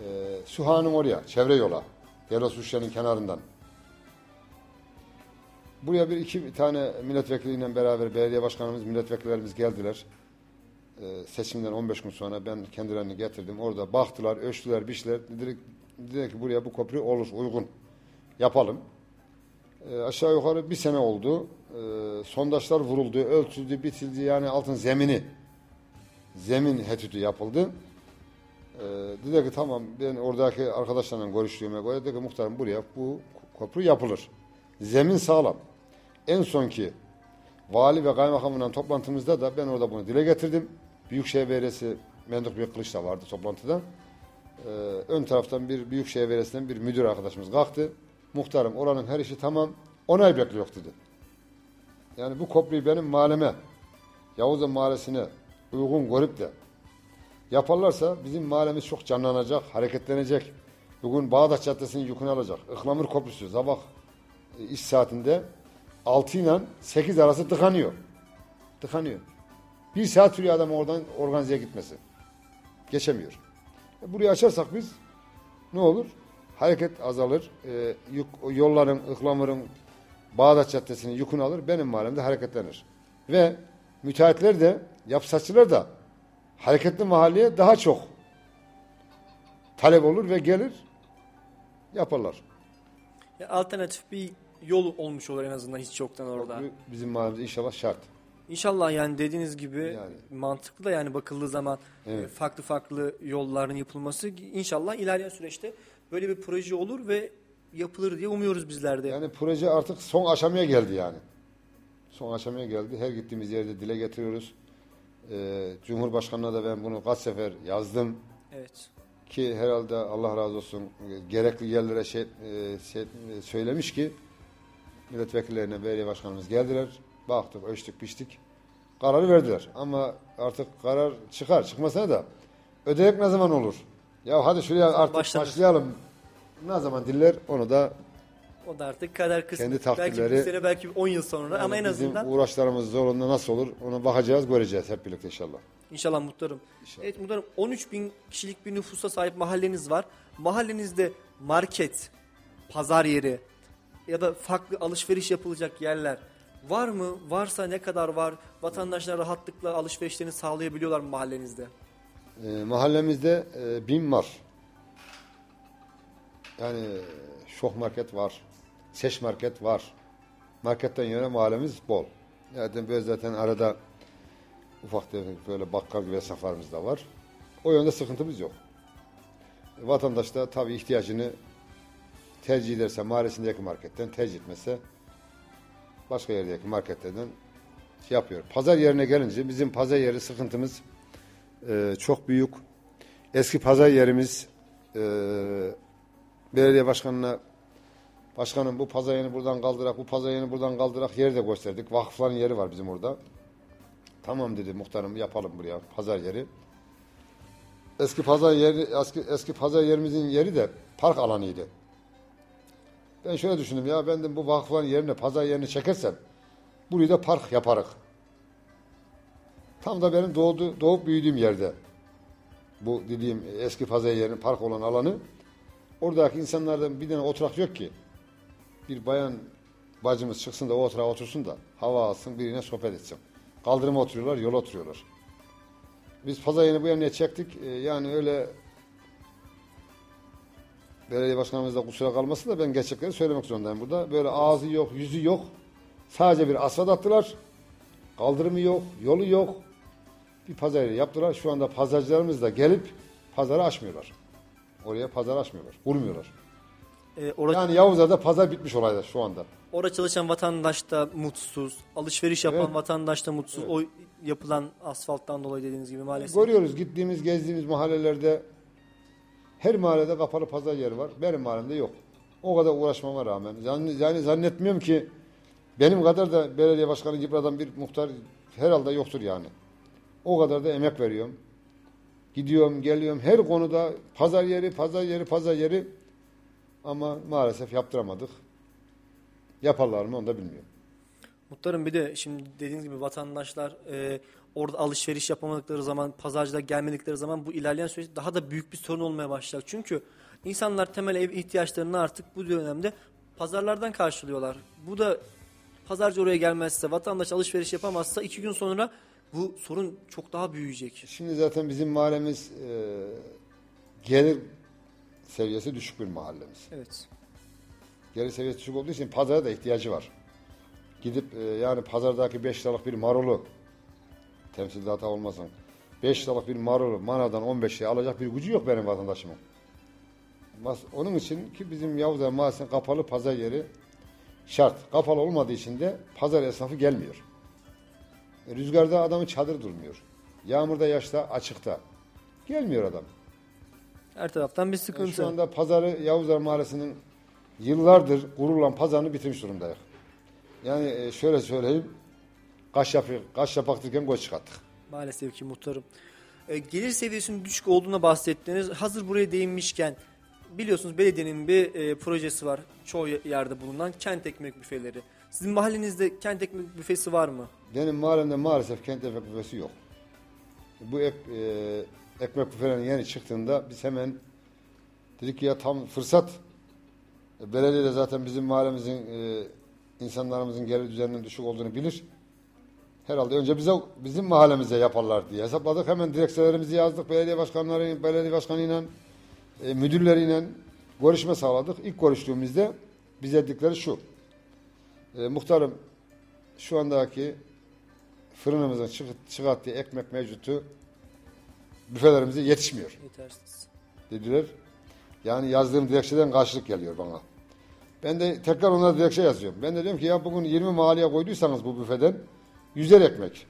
e, Süha'nın oraya, çevre yola. Delos Uşya'nın kenarından. Buraya bir iki tane milletvekiliyle beraber belediye başkanımız, milletvekillerimiz geldiler. Ee, seçimden 15 gün sonra ben kendilerini getirdim. Orada baktılar, ölçtüler, biçtiler. Dediler, dediler ki buraya bu köprü olur, uygun. Yapalım. Ee, aşağı yukarı bir sene oldu. Ee, sondajlar vuruldu, ölçüldü, bitildi. Yani altın zemini, zemin etüdü yapıldı. Ee, dedi ki tamam ben oradaki arkadaşlarla görüştüğüme göre dedi ki muhtarım buraya bu köprü yapılır. Zemin sağlam. En son ki vali ve kaymakamla toplantımızda da ben orada bunu dile getirdim. Büyükşehir Belediyesi Menduk Büyük Kılıç da vardı toplantıda. Ee, ön taraftan bir Büyükşehir Belediyesi'nden bir müdür arkadaşımız kalktı. Muhtarım oranın her işi tamam. Onay bekliyor dedi. Yani bu köprüyü benim mahalleme, Yavuz'un mahallesine uygun görüp de yaparlarsa bizim mahallemiz çok canlanacak, hareketlenecek. Bugün Bağdat Caddesi'nin yükünü alacak. Ihlamur Köprüsü sabah e, iş saatinde 6 ile 8 arası tıkanıyor. Tıkanıyor. Bir saat sürüyor adam oradan organizeye gitmesi. Geçemiyor. E, Burayı açarsak biz ne olur? Hareket azalır. E, yük, yolların, ıhlamurun Bağdat Caddesi'nin yükünü alır. Benim mahallemde hareketlenir. Ve müteahhitler de, yapsatçılar da hareketli mahalleye daha çok talep olur ve gelir yaparlar. Ya alternatif bir yol olmuş olur en azından hiç yoktan orada. Bizim mahallemizde inşallah şart. İnşallah yani dediğiniz gibi Yani. mantıklı da yani bakıldığı zaman Evet. e, farklı farklı yolların yapılması inşallah ilerleyen süreçte böyle bir proje olur ve yapılır diye umuyoruz bizler de. Yani proje artık son aşamaya geldi yani. Son aşamaya geldi. Her gittiğimiz yerde dile getiriyoruz. Ee, Cumhurbaşkanı'na da ben bunu kaç sefer yazdım. Evet. ki herhalde Allah razı olsun e, gerekli yerlere şey, e, şey, e, söylemiş ki milletvekillerine belediye başkanımız geldiler. Baktık, ölçtük, biçtik. Kararı verdiler. Ama artık karar çıkar. Çıkmasına da ödenek ne zaman olur? Ya hadi şuraya artık başlanır. başlayalım. Ne zaman diller onu da O da artık kader kısmı. Kendi belki takdirleri- bir sene belki 10 yıl sonra ama en bizim azından uğraşlarımız zorunda nasıl olur ona bakacağız, göreceğiz hep birlikte inşallah. İnşallah muhtarım. İnşallah. Evet muhtarım 13 bin kişilik bir nüfusa sahip mahalleniz var. Mahallenizde market, pazar yeri ya da farklı alışveriş yapılacak yerler var mı? Varsa ne kadar var? Vatandaşlar rahatlıkla alışverişlerini sağlayabiliyorlar mı mahallenizde? Ee, mahallemizde e, bin var. Yani e, şok market var. Seç market var. Marketten yana mahallemiz bol. Zaten böyle zaten arada ufak tefek böyle bakkal gibi esnaflarımız da var. O yönde sıkıntımız yok. Vatandaş da tabii ihtiyacını tercih ederse mahallesindeki marketten tercih etmezse başka yerdeki marketlerden şey yapıyor. Pazar yerine gelince bizim pazar yeri sıkıntımız ee, çok büyük. Eski pazar yerimiz e, belediye başkanına başkanım bu pazar yerini buradan kaldırak, bu pazar yerini buradan kaldırak yeri de gösterdik. Vakıfların yeri var bizim orada. Tamam dedi muhtarım yapalım buraya pazar yeri. Eski pazar yeri eski, eski pazar yerimizin yeri de park alanıydı. Ben şöyle düşündüm ya ben de bu vakıfların yerine pazar yerini çekersem burayı da park yaparık. Tam da benim doğdu, doğup büyüdüğüm yerde. Bu dediğim eski pazar yerinin park olan alanı. Oradaki insanlardan bir tane oturak yok ki. Bir bayan bacımız çıksın da o oturağa otursun da hava alsın birine sohbet etsin. Kaldırıma oturuyorlar, yola oturuyorlar. Biz pazar yerini bu yöne çektik. Ee, yani öyle belediye başkanımız da kusura kalmasın da ben gerçekleri söylemek zorundayım burada. Böyle ağzı yok, yüzü yok. Sadece bir asfalt attılar. Kaldırımı yok, yolu yok. Bir pazar yeri yaptılar. Şu anda pazarcılarımız da gelip pazarı açmıyorlar. Oraya pazar açmıyorlar, kurmuyorlar. Ee, orada, Yani Yavuzlar'da pazar bitmiş olaylar şu anda. orada çalışan vatandaş da mutsuz. Alışveriş yapan Evet. vatandaş da mutsuz. O yapılan asfalttan dolayı dediğiniz gibi maalesef. Görüyoruz gittiğimiz, gezdiğimiz mahallelerde her mahallede kapalı pazar yeri var. Benim mahallemde yok. O kadar uğraşmama rağmen. Yani, yani zannetmiyorum ki benim kadar da belediye başkanı yıpratan bir muhtar herhalde yoktur yani. O kadar da emek veriyorum. Gidiyorum, geliyorum. Her konuda pazar yeri, pazar yeri, pazar yeri. Ama maalesef yaptıramadık. Yaparlar mı onu da bilmiyorum. Muhtarım bir de şimdi dediğiniz gibi vatandaşlar e, orada alışveriş yapamadıkları zaman, pazarcılar gelmedikleri zaman bu ilerleyen süreçte daha da büyük bir sorun olmaya başlayacak. Çünkü insanlar temel ev ihtiyaçlarını artık bu dönemde pazarlardan karşılıyorlar. Bu da pazarcı oraya gelmezse, vatandaş alışveriş yapamazsa iki gün sonra bu sorun çok daha büyüyecek. Şimdi zaten bizim mahallemiz e, gelir seviyesi düşük bir mahallemiz. Evet. Gelir seviyesi düşük olduğu için pazara da ihtiyacı var. Gidip e, yani pazardaki 5 liralık bir marulu temsilde hata olmasın. 5 liralık bir marulu manadan 15 liraya alacak bir gücü yok benim vatandaşımın. Onun için ki bizim Yavuzlar Mahallesi'nin kapalı pazar yeri şart. Kapalı olmadığı için de pazar esnafı gelmiyor. Rüzgarda adamın çadır durmuyor. Yağmurda, yaşta, açıkta. Gelmiyor adam. Her taraftan bir sıkıntı. şu anda pazarı Yavuzlar Mahallesi'nin yıllardır kurulan pazarını bitirmiş durumdayız. Yani e, şöyle söyleyeyim. Kaş, yapı, kaş yapaktırken göz çıkarttık. Maalesef ki muhtarım. E, gelir seviyesinin düşük olduğuna bahsettiniz. Hazır buraya değinmişken biliyorsunuz belediyenin bir e, projesi var. Çoğu yerde bulunan kent ekmek büfeleri. Sizin mahallenizde kent ekmek büfesi var mı? Benim mahallemde maalesef kent ekmek büfesi yok. Bu ek, e, ekmek büfelerinin yeni çıktığında biz hemen dedik ki ya tam fırsat. E, belediye de zaten bizim mahallemizin e, insanlarımızın gelir düzeninin düşük olduğunu bilir. Herhalde önce bize bizim mahallemize yaparlar diye hesapladık. Hemen dilekçelerimizi yazdık. Belediye başkanları, belediye başkanıyla, e, müdürleriyle görüşme sağladık. İlk görüştüğümüzde bize dedikleri şu. E, muhtarım şu andaki fırınımızın çık- çıkarttığı ekmek mevcutu büfelerimize yetişmiyor Yetersiz. dediler. Yani yazdığım dilekçeden karşılık geliyor bana. Ben de tekrar onlara dilekçe yazıyorum. Ben de diyorum ki ya bugün 20 mahalleye koyduysanız bu büfeden 100'er ekmek.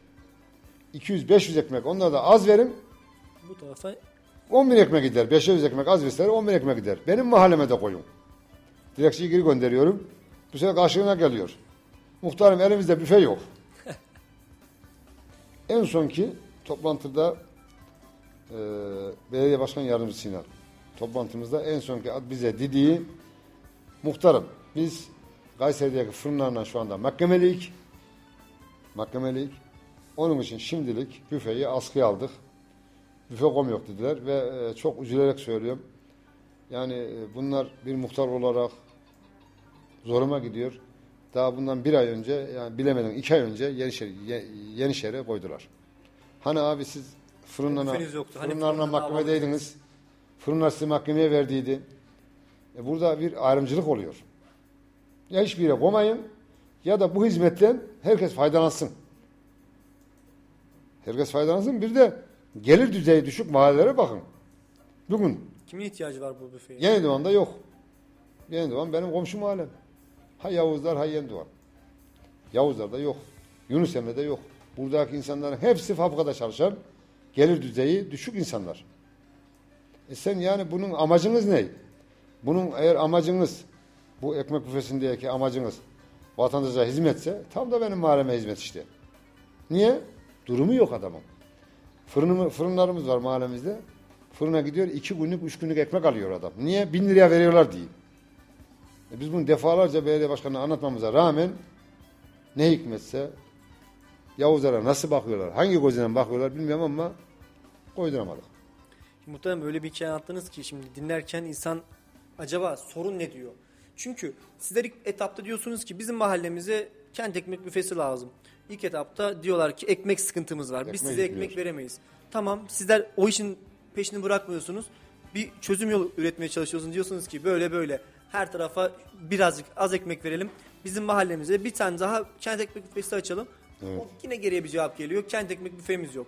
200-500 ekmek onlara da az verin. Bu tarafa 10 bin ekmek gider. 500 ekmek az verirse 10 bin ekmek gider. Benim mahalleme de koyun. Dilekçeyi geri gönderiyorum. Bu sefer karşılığına geliyor. Muhtarım elimizde büfe yok. [LAUGHS] en sonki toplantıda e, belediye başkan yardımcısıyla toplantımızda en sonki ad- bize dediği muhtarım biz Kayseri'deki fırınlarla şu anda mahkemeliyiz. Mahkemeliyiz. Onun için şimdilik büfeyi askıya aldık. Büfe kom yok dediler ve e, çok üzülerek söylüyorum. Yani e, bunlar bir muhtar olarak zoruma gidiyor. Daha bundan bir ay önce yani bilemeden iki ay önce Yenişehir, Ye- Yenişehir'e koydular. Hani abi siz fırınlarına, Büfeniz yoktu. Hani fırınlarına fırınlarına mahkemedeydiniz. Fırınlar sizi mahkemeye verdiydi. E burada bir ayrımcılık oluyor. Ya hiçbir yere koymayın ya da bu hizmetten herkes faydalansın. Herkes faydalansın. Bir de gelir düzeyi düşük mahallelere bakın. Bugün Kimin ihtiyacı var bu büfeye? Yeni Doğan'da yok. Yeni Doğan benim komşu mahallem. Ha Yavuzlar ha Yeni Doğan. Yavuzlar'da yok. Yunus Emre'de yok. Buradaki insanların hepsi fabrikada çalışan gelir düzeyi düşük insanlar. E sen yani bunun amacınız ne? Bunun eğer amacınız bu ekmek büfesindeki amacınız vatandaşa hizmetse tam da benim mahalleme hizmet işte. Niye? Durumu yok adamın. Fırınımı, fırınlarımız var mahallemizde. Fırına gidiyor iki günlük, üç günlük ekmek alıyor adam. Niye? Bin liraya veriyorlar diye. E biz bunu defalarca belediye başkanına anlatmamıza rağmen ne hikmetse Yavuzlara nasıl bakıyorlar, hangi gözden bakıyorlar bilmiyorum ama koyduramadık. Muhtemelen öyle bir hikaye anlattınız ki şimdi dinlerken insan acaba sorun ne diyor? Çünkü sizler ilk etapta diyorsunuz ki bizim mahallemize kent ekmek büfesi lazım. İlk etapta diyorlar ki ekmek sıkıntımız var. Biz Ekmek size yetmiyor. ekmek veremeyiz. Tamam sizler o işin peşini bırakmıyorsunuz. Bir çözüm yolu üretmeye çalışıyorsunuz. Diyorsunuz ki böyle böyle her tarafa birazcık az ekmek verelim. Bizim mahallemize bir tane daha kent ekmek büfesi açalım. O yine geriye bir cevap geliyor. Kent ekmek büfemiz yok.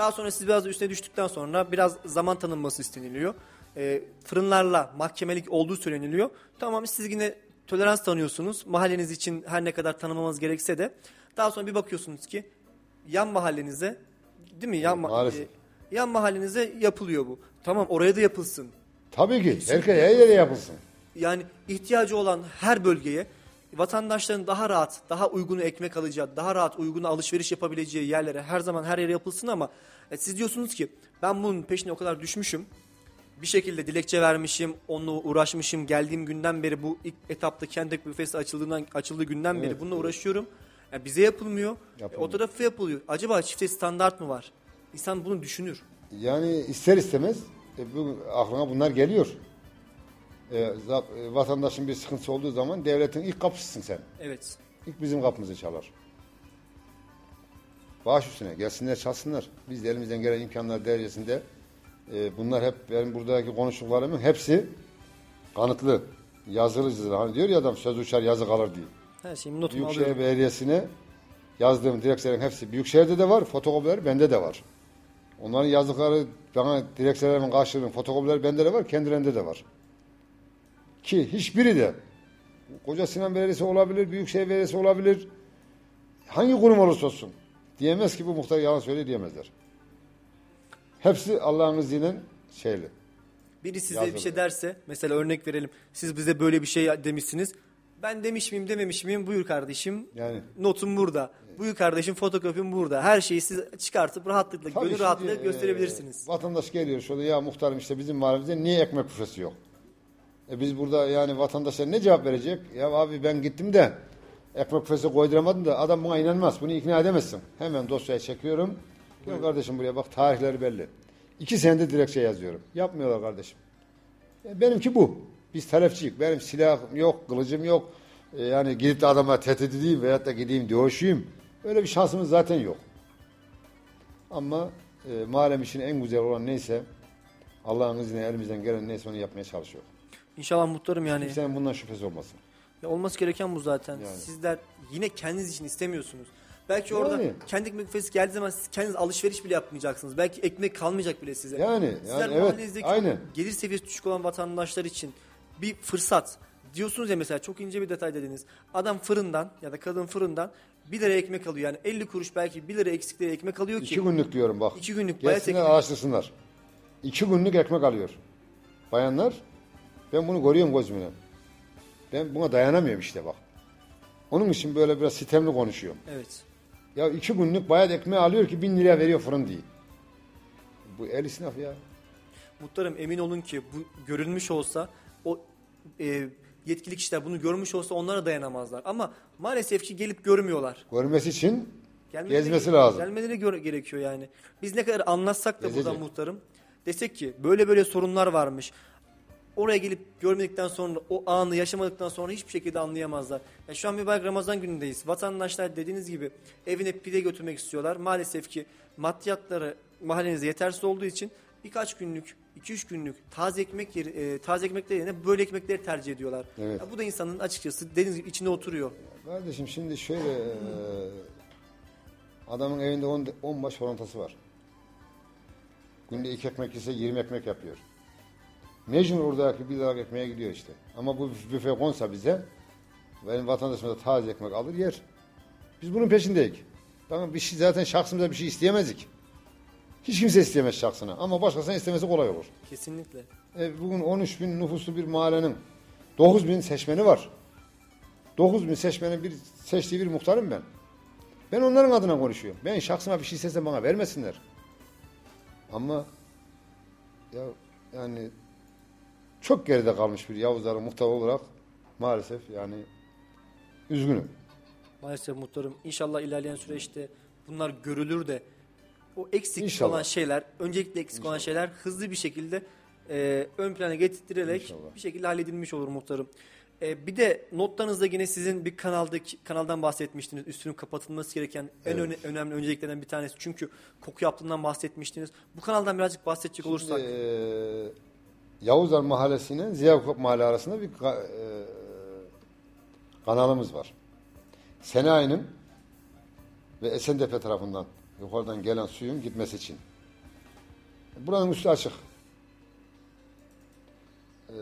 Daha sonra siz biraz üstüne düştükten sonra biraz zaman tanınması isteniliyor. Ee, fırınlarla mahkemelik olduğu söyleniliyor. Tamam siz yine tolerans tanıyorsunuz. Mahalleniz için her ne kadar tanımamanız gerekse de. Daha sonra bir bakıyorsunuz ki yan mahallenize değil mi? Yan, ma- maalesef. e, yan mahallenize yapılıyor bu. Tamam oraya da yapılsın. Tabii ki. Herkes her yere yapılsın. Yani ihtiyacı olan her bölgeye vatandaşların daha rahat, daha uygunu ekmek alacağı, daha rahat uygunu alışveriş yapabileceği yerlere her zaman her yere yapılsın ama e, siz diyorsunuz ki ben bunun peşine o kadar düşmüşüm. Bir şekilde dilekçe vermişim, onunla uğraşmışım. Geldiğim günden beri bu ilk etapta kendi büfesi açıldığından açıldığı günden beri Evet, bununla uğraşıyorum. E, bize yapılmıyor. E, Yapılmıyor. o tarafa yapılıyor. Acaba çifte standart mı var? İnsan bunu düşünür. Yani ister istemez e, bu, aklına bunlar geliyor. E, za- e, vatandaşın bir sıkıntısı olduğu zaman devletin ilk kapısısın sen. Evet. İlk bizim kapımızı çalar. Baş üstüne gelsinler çalsınlar. Biz de elimizden gelen imkanlar derecesinde e, bunlar hep benim buradaki konuştuklarımın hepsi kanıtlı. Yazılı çizili. Hani diyor ya adam söz uçar yazı kalır diye. Her şeyimi notumu Büyükşehir alıyorum. Belediyesi'ne yazdığım dilekçelerin hepsi Büyükşehir'de de var, fotokopileri bende de var. Onların yazdıkları bana dilekçelerimin karşılığının fotokopileri bende de var, kendilerinde de var. Ki hiçbiri de Koca Sinan Belediyesi olabilir, Büyükşehir Belediyesi olabilir. Hangi kurum olursa olsun diyemez ki bu muhtar yalan söylüyor diyemezler. Hepsi Allah'ın izniyle şeyli. Biri size Yazılı. bir şey derse mesela örnek verelim. Siz bize böyle bir şey demişsiniz. Ben demiş miyim dememiş miyim buyur kardeşim. Yani Notum burada. Buyur kardeşim fotokopim burada. Her şeyi siz çıkartıp rahatlıkla, Tabii gönül rahatlıkla e, gösterebilirsiniz. vatandaş geliyor şöyle ya muhtarım işte bizim mahallemizde niye ekmek büfesi yok? E biz burada yani vatandaşlar ne cevap verecek? Ya abi ben gittim de ekmek büfesi koyduramadım da adam buna inanmaz. Bunu ikna edemezsin. Hemen dosyayı çekiyorum. Gel kardeşim buraya bak tarihleri belli. İki senedir dilekçe yazıyorum. Yapmıyorlar kardeşim. E, benimki bu. Biz talepçiyik. Benim silahım yok, kılıcım yok. E, yani gidip de adama tehdit edeyim veyahut da gideyim dövüşeyim. Öyle bir şansımız zaten yok. Ama e, mahallem için en güzel olan neyse Allah'ın izniyle elimizden gelen neyse onu yapmaya çalışıyor. İnşallah muhtarım yani. Kimsenin bundan şüphesi olmasın. Ya olması gereken bu zaten. Yani. Sizler yine kendiniz için istemiyorsunuz. Belki orada Yani. kendi ekmek büfesi geldiği zaman siz kendiniz alışveriş bile yapmayacaksınız. Belki ekmek kalmayacak bile size. Yani, Sizler yani evet, aynen. gelir seviyesi düşük olan vatandaşlar için bir fırsat. Diyorsunuz ya mesela çok ince bir detay dediniz. Adam fırından ya da kadın fırından 1 lira ekmek alıyor. Yani 50 kuruş belki 1 lira eksikleri ekmek alıyor ki. İki günlük diyorum bak. İki günlük bayat Gelsinler araştırsınlar. iki günlük ekmek alıyor. Bayanlar ben bunu görüyorum gözümle. Ben buna dayanamıyorum işte bak. Onun için böyle biraz sitemli konuşuyorum. Evet. Ya iki günlük bayat ekmeği alıyor ki bin liraya veriyor fırın diye. Bu el isnaf ya. Muhtarım emin olun ki bu görülmüş olsa o e, yetkili kişiler bunu görmüş olsa onlara dayanamazlar. Ama maalesef ki gelip görmüyorlar. Görmesi için Gelmeleri- gezmesi lazım. Gelmeleri gö- gerekiyor yani. Biz ne kadar anlatsak da Gezecek. buradan muhtarım desek ki böyle böyle sorunlar varmış. Oraya gelip görmedikten sonra o anı yaşamadıktan sonra hiçbir şekilde anlayamazlar. Ya şu an mübarek Ramazan günündeyiz. Vatandaşlar dediğiniz gibi evine pide götürmek istiyorlar. Maalesef ki maddiyatları mahallenizde yetersiz olduğu için birkaç günlük, 2-3 günlük taze ekmek yeri, e, taze ekmekler yerine böyle ekmekleri tercih ediyorlar. Evet. Ya bu da insanın açıkçası dediğiniz gibi içine oturuyor. Kardeşim şimdi şöyle e, adamın evinde 10 10 baş horantası var. Günde iki ekmek ise 20 ekmek yapıyor. Mecbur oradaki bir lira ekmeğe gidiyor işte. Ama bu büfe konsa bize benim vatandaşımız da taze ekmek alır yer. Biz bunun peşindeyiz. Tamam bir şey zaten şahsımıza bir şey isteyemezdik. Hiç kimse isteyemez şahsına ama başkasına istemesi kolay olur. Kesinlikle. E, bugün 13 bin nüfuslu bir mahallenin 9 bin seçmeni var. 9 bin seçmenin bir seçtiği bir muhtarım ben. Ben onların adına konuşuyorum. Ben şahsıma bir şey istesem bana vermesinler. Ama ya yani çok geride kalmış bir Yavuzların muhtar olarak maalesef yani üzgünüm. Maalesef muhtarım. İnşallah ilerleyen süreçte bunlar görülür de o eksik İnşallah. olan şeyler, öncelikle eksik olan şeyler hızlı bir şekilde e, ön plana getirtilerek İnşallah. bir şekilde halledilmiş olur muhtarım. E, bir de notlarınızda yine sizin bir kanaldaki kanaldan bahsetmiştiniz. Üstünün kapatılması gereken en öne- önemli önceliklerden bir tanesi. Çünkü koku yaptığından bahsetmiştiniz. Bu kanaldan birazcık bahsedecek olursak. Şimdi, e, Yavuzlar Mahallesi'nin Ziyakop Mahalle arasında bir e, kanalımız var. Senai'nin ve Esentepe tarafından yukarıdan gelen suyun gitmesi için. Buranın üstü açık. E,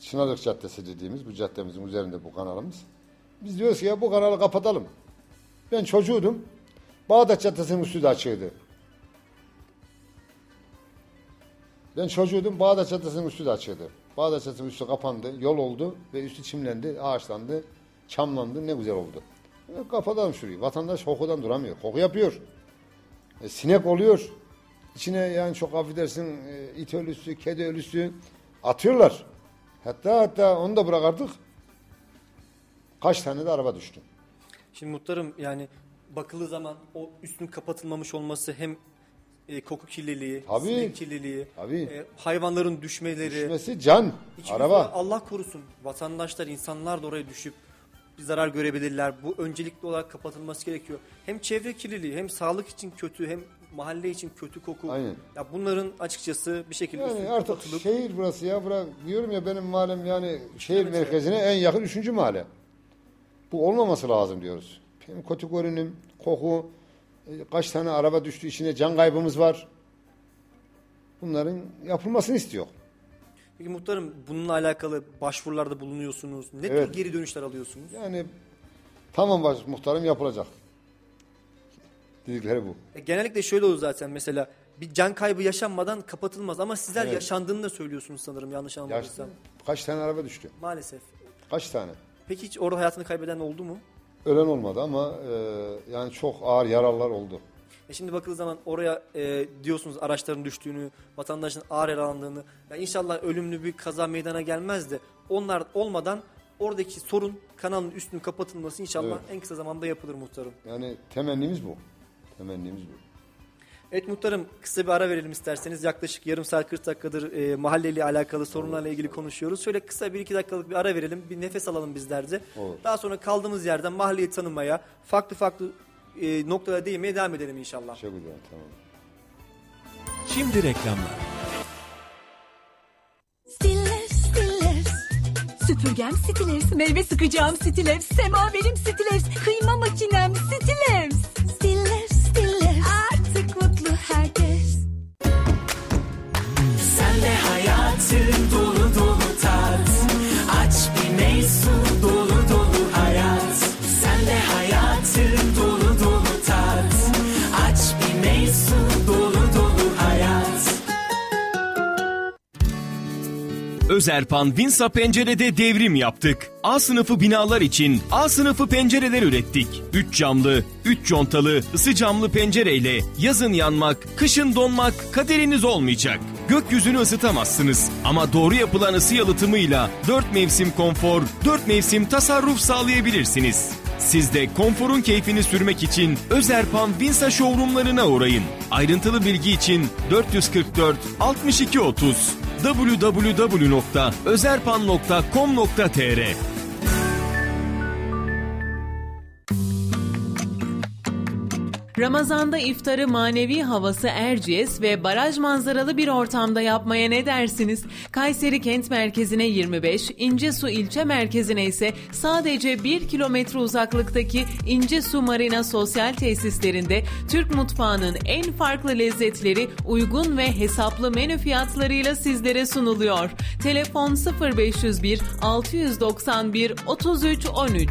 Çınarlık Caddesi dediğimiz bu caddemizin üzerinde bu kanalımız. Biz diyoruz ki ya bu kanalı kapatalım. Ben çocuğudum. Bağdat Caddesi'nin üstü de açığıydı. Ben çocuğudum Bağdat Caddesi'nin üstü de açığıydı. Bağdat Caddesi'nin üstü kapandı, yol oldu ve üstü çimlendi, ağaçlandı, çamlandı, ne güzel oldu. E, kapatalım şurayı. Vatandaş kokudan duramıyor. Koku yapıyor. E, sinek oluyor. İçine yani çok affedersin e, it ölüsü, kedi ölüsü atıyorlar. Hatta hatta onu da bırak artık. Kaç tane de araba düştü. Şimdi muhtarım yani bakıldığı zaman o üstün kapatılmamış olması hem e, koku kirliliği, Tabii. sinek kirliliği, Tabii. e, hayvanların düşmeleri, Düşmesi can, İçimiz araba. Allah korusun. Vatandaşlar, insanlar da oraya düşüp bir zarar görebilirler. Bu öncelikli olarak kapatılması gerekiyor. Hem çevre kirliliği, hem sağlık için kötü, hem mahalle için kötü koku. Aynen. Ya bunların açıkçası bir şekilde Yani artık kapatılıp şehir burası ya. Bırak, diyorum ya benim mahallem yani şehir merkezine en yakın üçüncü mahalle. Bu olmaması lazım diyoruz. Hem kötü görünüm, koku, kaç tane araba düştü içine can kaybımız var. Bunların yapılmasını istiyor. Peki muhtarım bununla alakalı başvurularda bulunuyorsunuz. Ne Evet. tür geri dönüşler alıyorsunuz? Yani tamam baş muhtarım yapılacak. Dedikleri bu. E, genellikle şöyle olur zaten mesela bir can kaybı yaşanmadan kapatılmaz ama sizler Evet. yaşandığını da söylüyorsunuz sanırım yanlış anlamadıysam. kaç tane araba düştü? Maalesef. Kaç tane? Peki hiç orada hayatını kaybeden oldu mu? Ölen olmadı ama e, yani çok ağır yaralılar oldu. E şimdi bakıldığı zaman oraya e, diyorsunuz araçların düştüğünü, vatandaşın ağır yaralandığını. Ya inşallah ölümlü bir kaza meydana gelmez de onlar olmadan oradaki sorun kanalın üstünün kapatılması inşallah en kısa zamanda yapılır muhtarım. Yani temennimiz bu. Temennimiz bu. Evet muhtarım kısa bir ara verelim isterseniz. Yaklaşık yarım saat 40 dakikadır e, mahalleyle alakalı sorunlarla ilgili konuşuyoruz. Şöyle kısa bir iki dakikalık bir ara verelim. Bir nefes alalım bizler de. Olur. Daha sonra kaldığımız yerden mahalleyi tanımaya, farklı farklı e, noktalara değinmeye devam edelim inşallah. Çok güzel tamam. Şimdi reklamlar. Stillers, Stillers. Süpürgem Stillers, meyve sıkacağım Stillers, semaverim Stillers, kıyma makinem Stillers. tudo. Özerpan Vinsa Pencere'de devrim yaptık. A sınıfı binalar için A sınıfı pencereler ürettik. 3 camlı, 3 contalı, ısı camlı pencereyle yazın yanmak, kışın donmak kaderiniz olmayacak. Gökyüzünü ısıtamazsınız ama doğru yapılan ısı yalıtımıyla 4 mevsim konfor, 4 mevsim tasarruf sağlayabilirsiniz. Siz de konforun keyfini sürmek için Özerpan Vinsa showroomlarına uğrayın. Ayrıntılı bilgi için 444 62 30 www.özerpan.com.tr Ramazanda iftarı manevi havası Erciyes ve baraj manzaralı bir ortamda yapmaya ne dersiniz? Kayseri kent merkezine 25, İncesu ilçe merkezine ise sadece 1 kilometre uzaklıktaki İncesu Marina sosyal tesislerinde Türk mutfağının en farklı lezzetleri uygun ve hesaplı menü fiyatlarıyla sizlere sunuluyor. Telefon 0501 691 33 13.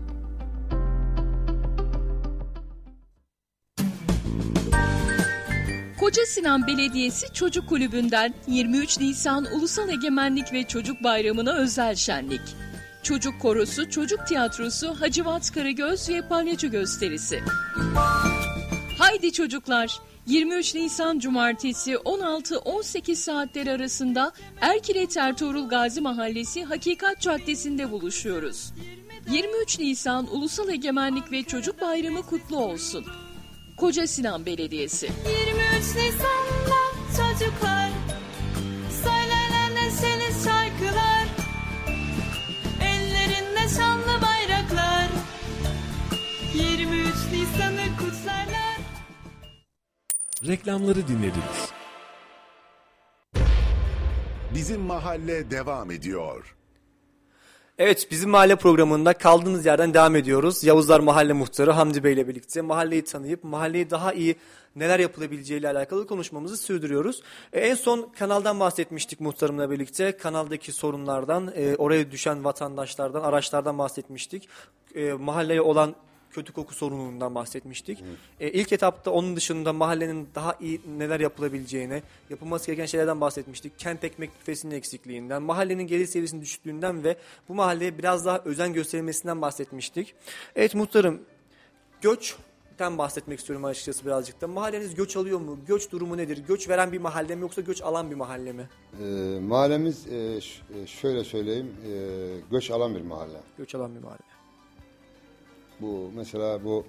Koca Sinan Belediyesi Çocuk Kulübü'nden 23 Nisan Ulusal Egemenlik ve Çocuk Bayramı'na özel şenlik. Çocuk Korosu, Çocuk Tiyatrosu, Hacivat Karagöz ve Palyaço gösterisi. Haydi çocuklar! 23 Nisan Cumartesi 16-18 saatler arasında Erkilet Ertuğrul Gazi Mahallesi Hakikat Caddesi'nde buluşuyoruz. 23 Nisan Ulusal Egemenlik ve Çocuk Bayramı kutlu olsun. Koca Sinan Belediyesi. 23 Nisan'da çocuklar Söylerler neşeli şarkılar Ellerinde şanlı bayraklar 23 Nisan'ı kutlarlar Reklamları dinlediniz. Bizim mahalle devam ediyor. Evet bizim mahalle programında kaldığımız yerden devam ediyoruz. Yavuzlar Mahalle Muhtarı Hamdi Bey ile birlikte mahalleyi tanıyıp mahalleyi daha iyi neler yapılabileceğiyle alakalı konuşmamızı sürdürüyoruz. E, en son kanaldan bahsetmiştik muhtarımla birlikte. Kanaldaki sorunlardan, e, oraya düşen vatandaşlardan, araçlardan bahsetmiştik. E, mahalleye olan kötü koku sorunundan bahsetmiştik. E, ilk etapta onun dışında mahallenin daha iyi neler yapılabileceğine, yapılması gereken şeylerden bahsetmiştik. Kent ekmek büfesinin eksikliğinden, mahallenin gelir seviyesinin düşüklüğünden ve bu mahalleye biraz daha özen gösterilmesinden bahsetmiştik. Evet muhtarım, göçten bahsetmek istiyorum açıkçası birazcık da. Mahalleniz göç alıyor mu? Göç durumu nedir? Göç veren bir mahalle mi yoksa göç alan bir mahalle mi? Ee, mahallemiz e, ş- e, şöyle söyleyeyim e, göç alan bir mahalle. Göç alan bir mahalle. Bu mesela bu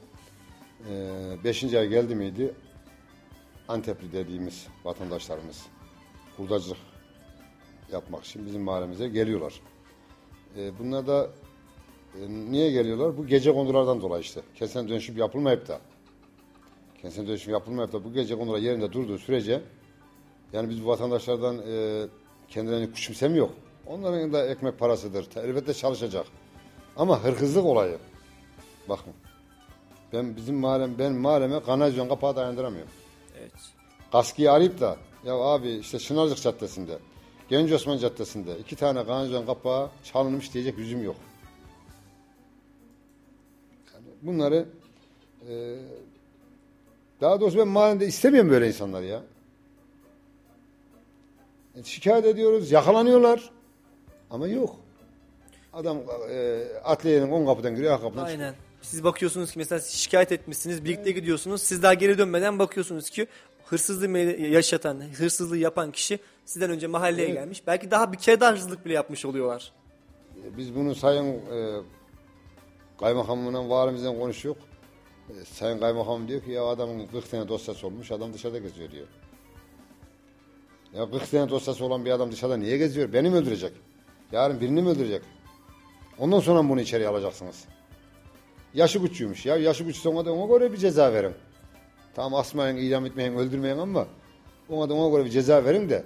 e, 5. ay geldi miydi Antepli dediğimiz vatandaşlarımız hurdacılık yapmak için bizim mahallemize geliyorlar. E, bunlar da e, niye geliyorlar? Bu gece kondulardan dolayı işte. Kentsel dönüşüm yapılmayıp da kentsel dönüşüm yapılmayıp da bu gece kondular yerinde durduğu sürece yani biz bu vatandaşlardan e, kendilerini küçümsemiyor. Onların da ekmek parasıdır. Elbette çalışacak. Ama hırkızlık olayı. Bakın. Ben bizim mahallem, ben mahalleme kanalizasyon kapağı dayandıramıyorum. Evet. Kaskiyi arayıp da ya abi işte Şınarcık Caddesi'nde, Genç Osman Caddesi'nde iki tane kanalizasyon kapağı çalınmış diyecek yüzüm yok. Yani bunları e, daha doğrusu ben mahallemde istemiyorum böyle insanlar ya. E, şikayet ediyoruz, yakalanıyorlar ama yok. Adam e, atliyenin on kapıdan giriyor, kapıdan çıkıyor. Siz bakıyorsunuz ki mesela siz şikayet etmişsiniz, birlikte gidiyorsunuz. Siz daha geri dönmeden bakıyorsunuz ki hırsızlığı yaşatan, hırsızlığı yapan kişi sizden önce mahalleye Evet. gelmiş. Belki daha bir kere daha hırsızlık bile yapmış oluyorlar. Biz bunu sayın e, kaymakamla valimizden konuşuyor. E, sayın kaymakam diyor ki ya adamın 40 tane dosyası olmuş adam dışarıda geziyor diyor. Ya 40 tane dosyası olan bir adam dışarıda niye geziyor? Beni mi öldürecek? Yarın birini mi öldürecek? Ondan sonra bunu içeriye alacaksınız. Yaşı küçüğümüş ya. Yaşı küçük ona da ona göre bir ceza verin. Tamam asmayın, idam etmeyin, öldürmeyin ama ona da ona göre bir ceza verin de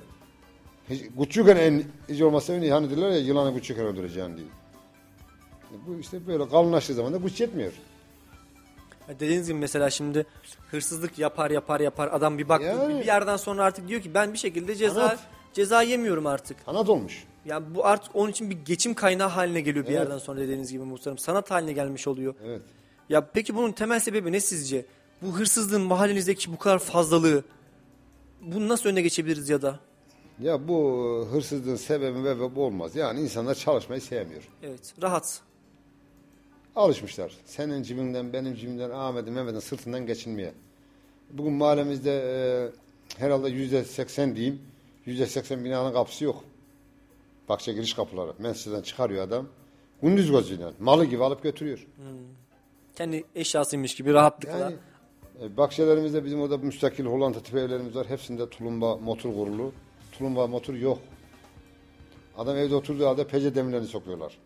Hiç, küçükken en hiç olmazsa öyle hani diyorlar ya yılanı küçükken öldüreceğin diye. Bu işte böyle kalınlaştığı zaman da güç yetmiyor. Dediğiniz gibi mesela şimdi hırsızlık yapar yapar yapar adam bir baktı Yani. bir yerden sonra artık diyor ki ben bir şekilde ceza Evet. Ceza yemiyorum artık. Kanat olmuş. Yani bu artık onun için bir geçim kaynağı haline geliyor bir Evet. yerden sonra dediğiniz gibi muhtarım. Sanat haline gelmiş oluyor. Evet. Ya peki bunun temel sebebi ne sizce? Bu hırsızlığın mahallenizdeki bu kadar fazlalığı bunu nasıl önüne geçebiliriz ya da? Ya bu hırsızlığın sebebi ve bu olmaz. Yani insanlar çalışmayı sevmiyor. Evet rahat. Alışmışlar. Senin cibinden, benim cibimden, Ahmet'in, Mehmet'in sırtından geçinmeye. Bugün mahallemizde e, herhalde yüzde seksen diyeyim, yüzde seksen binanın kapısı yok. Bahçe giriş kapıları. Mescidden çıkarıyor adam. Gündüz gözüyle. Malı gibi alıp götürüyor. Kendi eşyasıymış gibi rahatlıkla. Yani e, bahçelerimizde bizim orada müstakil Hollanda tip evlerimiz var. Hepsinde tulumba motor kurulu. Tulumba motor yok. Adam evde oturduğu halde pece demirlerini sokuyorlar.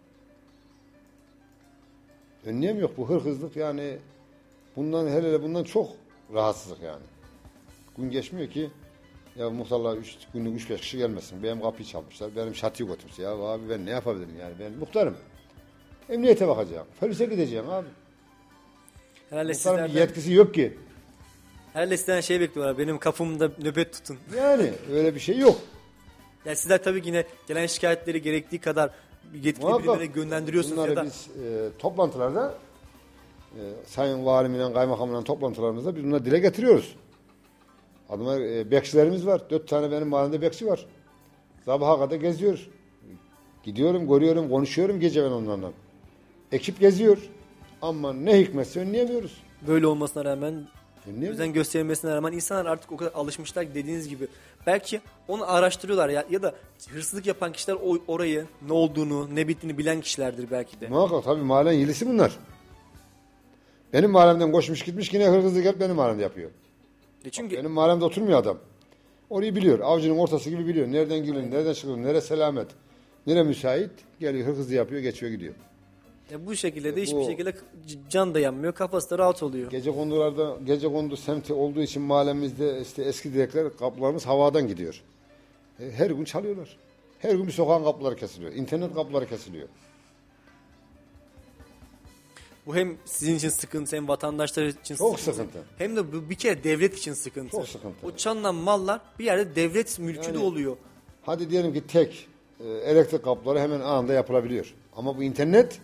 Önlem yok bu hırhızlık yani bundan hele hele bundan çok rahatsızlık yani. Gün geçmiyor ki ya muhtarlar üç, günlük 3-5 kişi gelmesin. Benim kapıyı çalmışlar. Benim şatıyı götürmüşler. Ya abi ben ne yapabilirim yani ben muhtarım. Emniyete bakacağım. Polise gideceğim abi. Herhalde Muhtarın bir sizlerden, yetkisi yok ki. herhalde sizden şey bekliyorlar. Benim kapımda nöbet tutun. Yani öyle bir şey yok. Yani sizler tabii ki yine gelen şikayetleri gerektiği kadar yetkili Muhakkak. birimlere yönlendiriyorsunuz Bunları ya da biz e, toplantılarda e, Sayın Valimle, Kaymakamla toplantılarımızda biz bunları dile getiriyoruz. Adıma e, bekçilerimiz var. Dört tane benim mahallemde bekçi var. Sabaha kadar geziyor. Gidiyorum, görüyorum, konuşuyorum gece ben onlarla. Ekip geziyor. Ama ne hikmetse önleyemiyoruz. böyle olmasına rağmen Önleyemiyoruz. özen gösterilmesine rağmen insanlar artık o kadar alışmışlar ki dediğiniz gibi. Belki onu araştırıyorlar ya, ya da hırsızlık yapan kişiler o, orayı ne olduğunu ne bittiğini bilen kişilerdir belki de. Muhakkak tabii mahallenin yilisi bunlar. Benim mahallemden koşmuş gitmiş yine hırsızlık hep benim mahallemde yapıyor. E çünkü Benim mahallemde oturmuyor adam. Orayı biliyor. Avcının ortası gibi biliyor. Nereden girilir, nereden çıkılır, nere selamet, nere müsait. Geliyor hırsızlığı yapıyor, geçiyor gidiyor. e, bu şekilde de E, hiçbir bu- şekilde can da yanmıyor, kafası da rahat oluyor. Gece kondularda, gece kondu semti olduğu için mahallemizde işte eski direkler kapılarımız havadan gidiyor. E, her gün çalıyorlar. Her gün bir sokağın kapıları kesiliyor. İnternet kapıları kesiliyor. Bu hem sizin için sıkıntı hem vatandaşlar için Çok sıkıntı. Hem de bu bir kere devlet için sıkıntı. Çok sıkıntı. O çalınan mallar bir yerde devlet mülkü de Yani- oluyor. Hadi diyelim ki tek e, elektrik kapıları hemen anında yapılabiliyor. Ama bu internet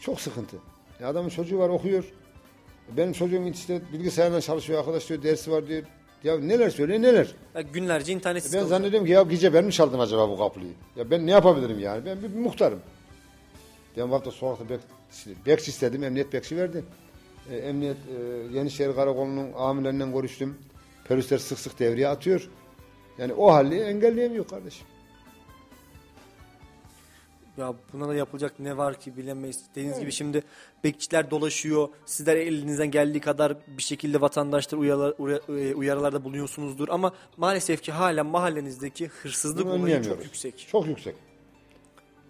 çok sıkıntı. Ya adamın çocuğu var okuyor. Benim çocuğum işte bilgisayarla çalışıyor arkadaş diyor dersi var diyor. Ya neler söylüyor neler. Ya günlerce internetsiz Ben zannediyorum ki ya gece ben mi çaldım acaba bu kapıyı? Ya ben ne yapabilirim yani? Ben bir muhtarım. Ben vakti sokakta bek, bekçi istedim, emniyet bekçi verdi. E, emniyet e, Yenişehir Karakolu'nun amirlerinden görüştüm. Polisler sık sık devreye atıyor. Yani o halli engelleyemiyor kardeşim. Ya buna da yapılacak ne var ki bilemeyiz. Dediğiniz gibi şimdi bekçiler dolaşıyor. Sizler elinizden geldiği kadar bir şekilde vatandaşlar uyarılar, uya- e, uyarılarda bulunuyorsunuzdur. Ama maalesef ki hala mahallenizdeki hırsızlık olayı çok yüksek. Çok yüksek.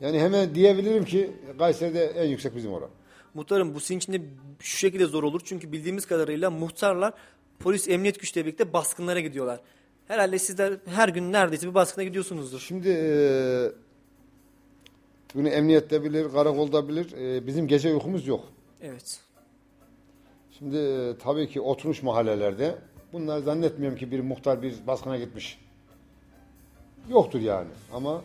Yani hemen diyebilirim ki Kayseri'de en yüksek bizim oran. Muhtarım bu sizin için de şu şekilde zor olur. Çünkü bildiğimiz kadarıyla muhtarlar polis emniyet güçleriyle birlikte baskınlara gidiyorlar. Herhalde sizler her gün neredeyse bir baskına gidiyorsunuzdur. Şimdi e, bunu emniyette bilir, karakolda bilir. E, bizim gece uykumuz yok. Evet. Şimdi e, tabii ki oturmuş mahallelerde bunlar zannetmiyorum ki bir muhtar bir baskına gitmiş. Yoktur yani ama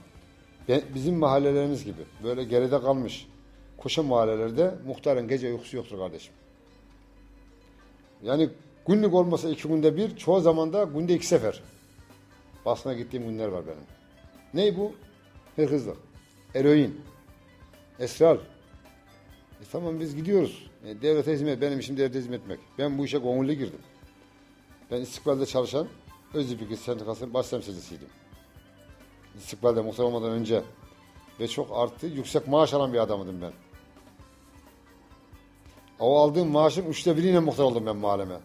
bizim mahallelerimiz gibi böyle geride kalmış koşa mahallelerde muhtarın gece uykusu yoktur kardeşim. Yani günlük olmasa iki günde bir çoğu zaman da günde iki sefer baskına gittiğim günler var benim. Ney bu? Hırsızlık, eroin, esrar, e tamam biz gidiyoruz. E, devlete hizmet, benim işim devlete hizmet etmek. Ben bu işe gönüllü girdim. Ben İstikbal'de çalışan Özipik Sendikası'nın baş temsilcisiydim. İstikbal'de muhtar olmadan önce ve çok arttı, yüksek maaş alan bir adamıydım ben. O aldığım maaşın üçte biriyle muhtar oldum ben mahalleme.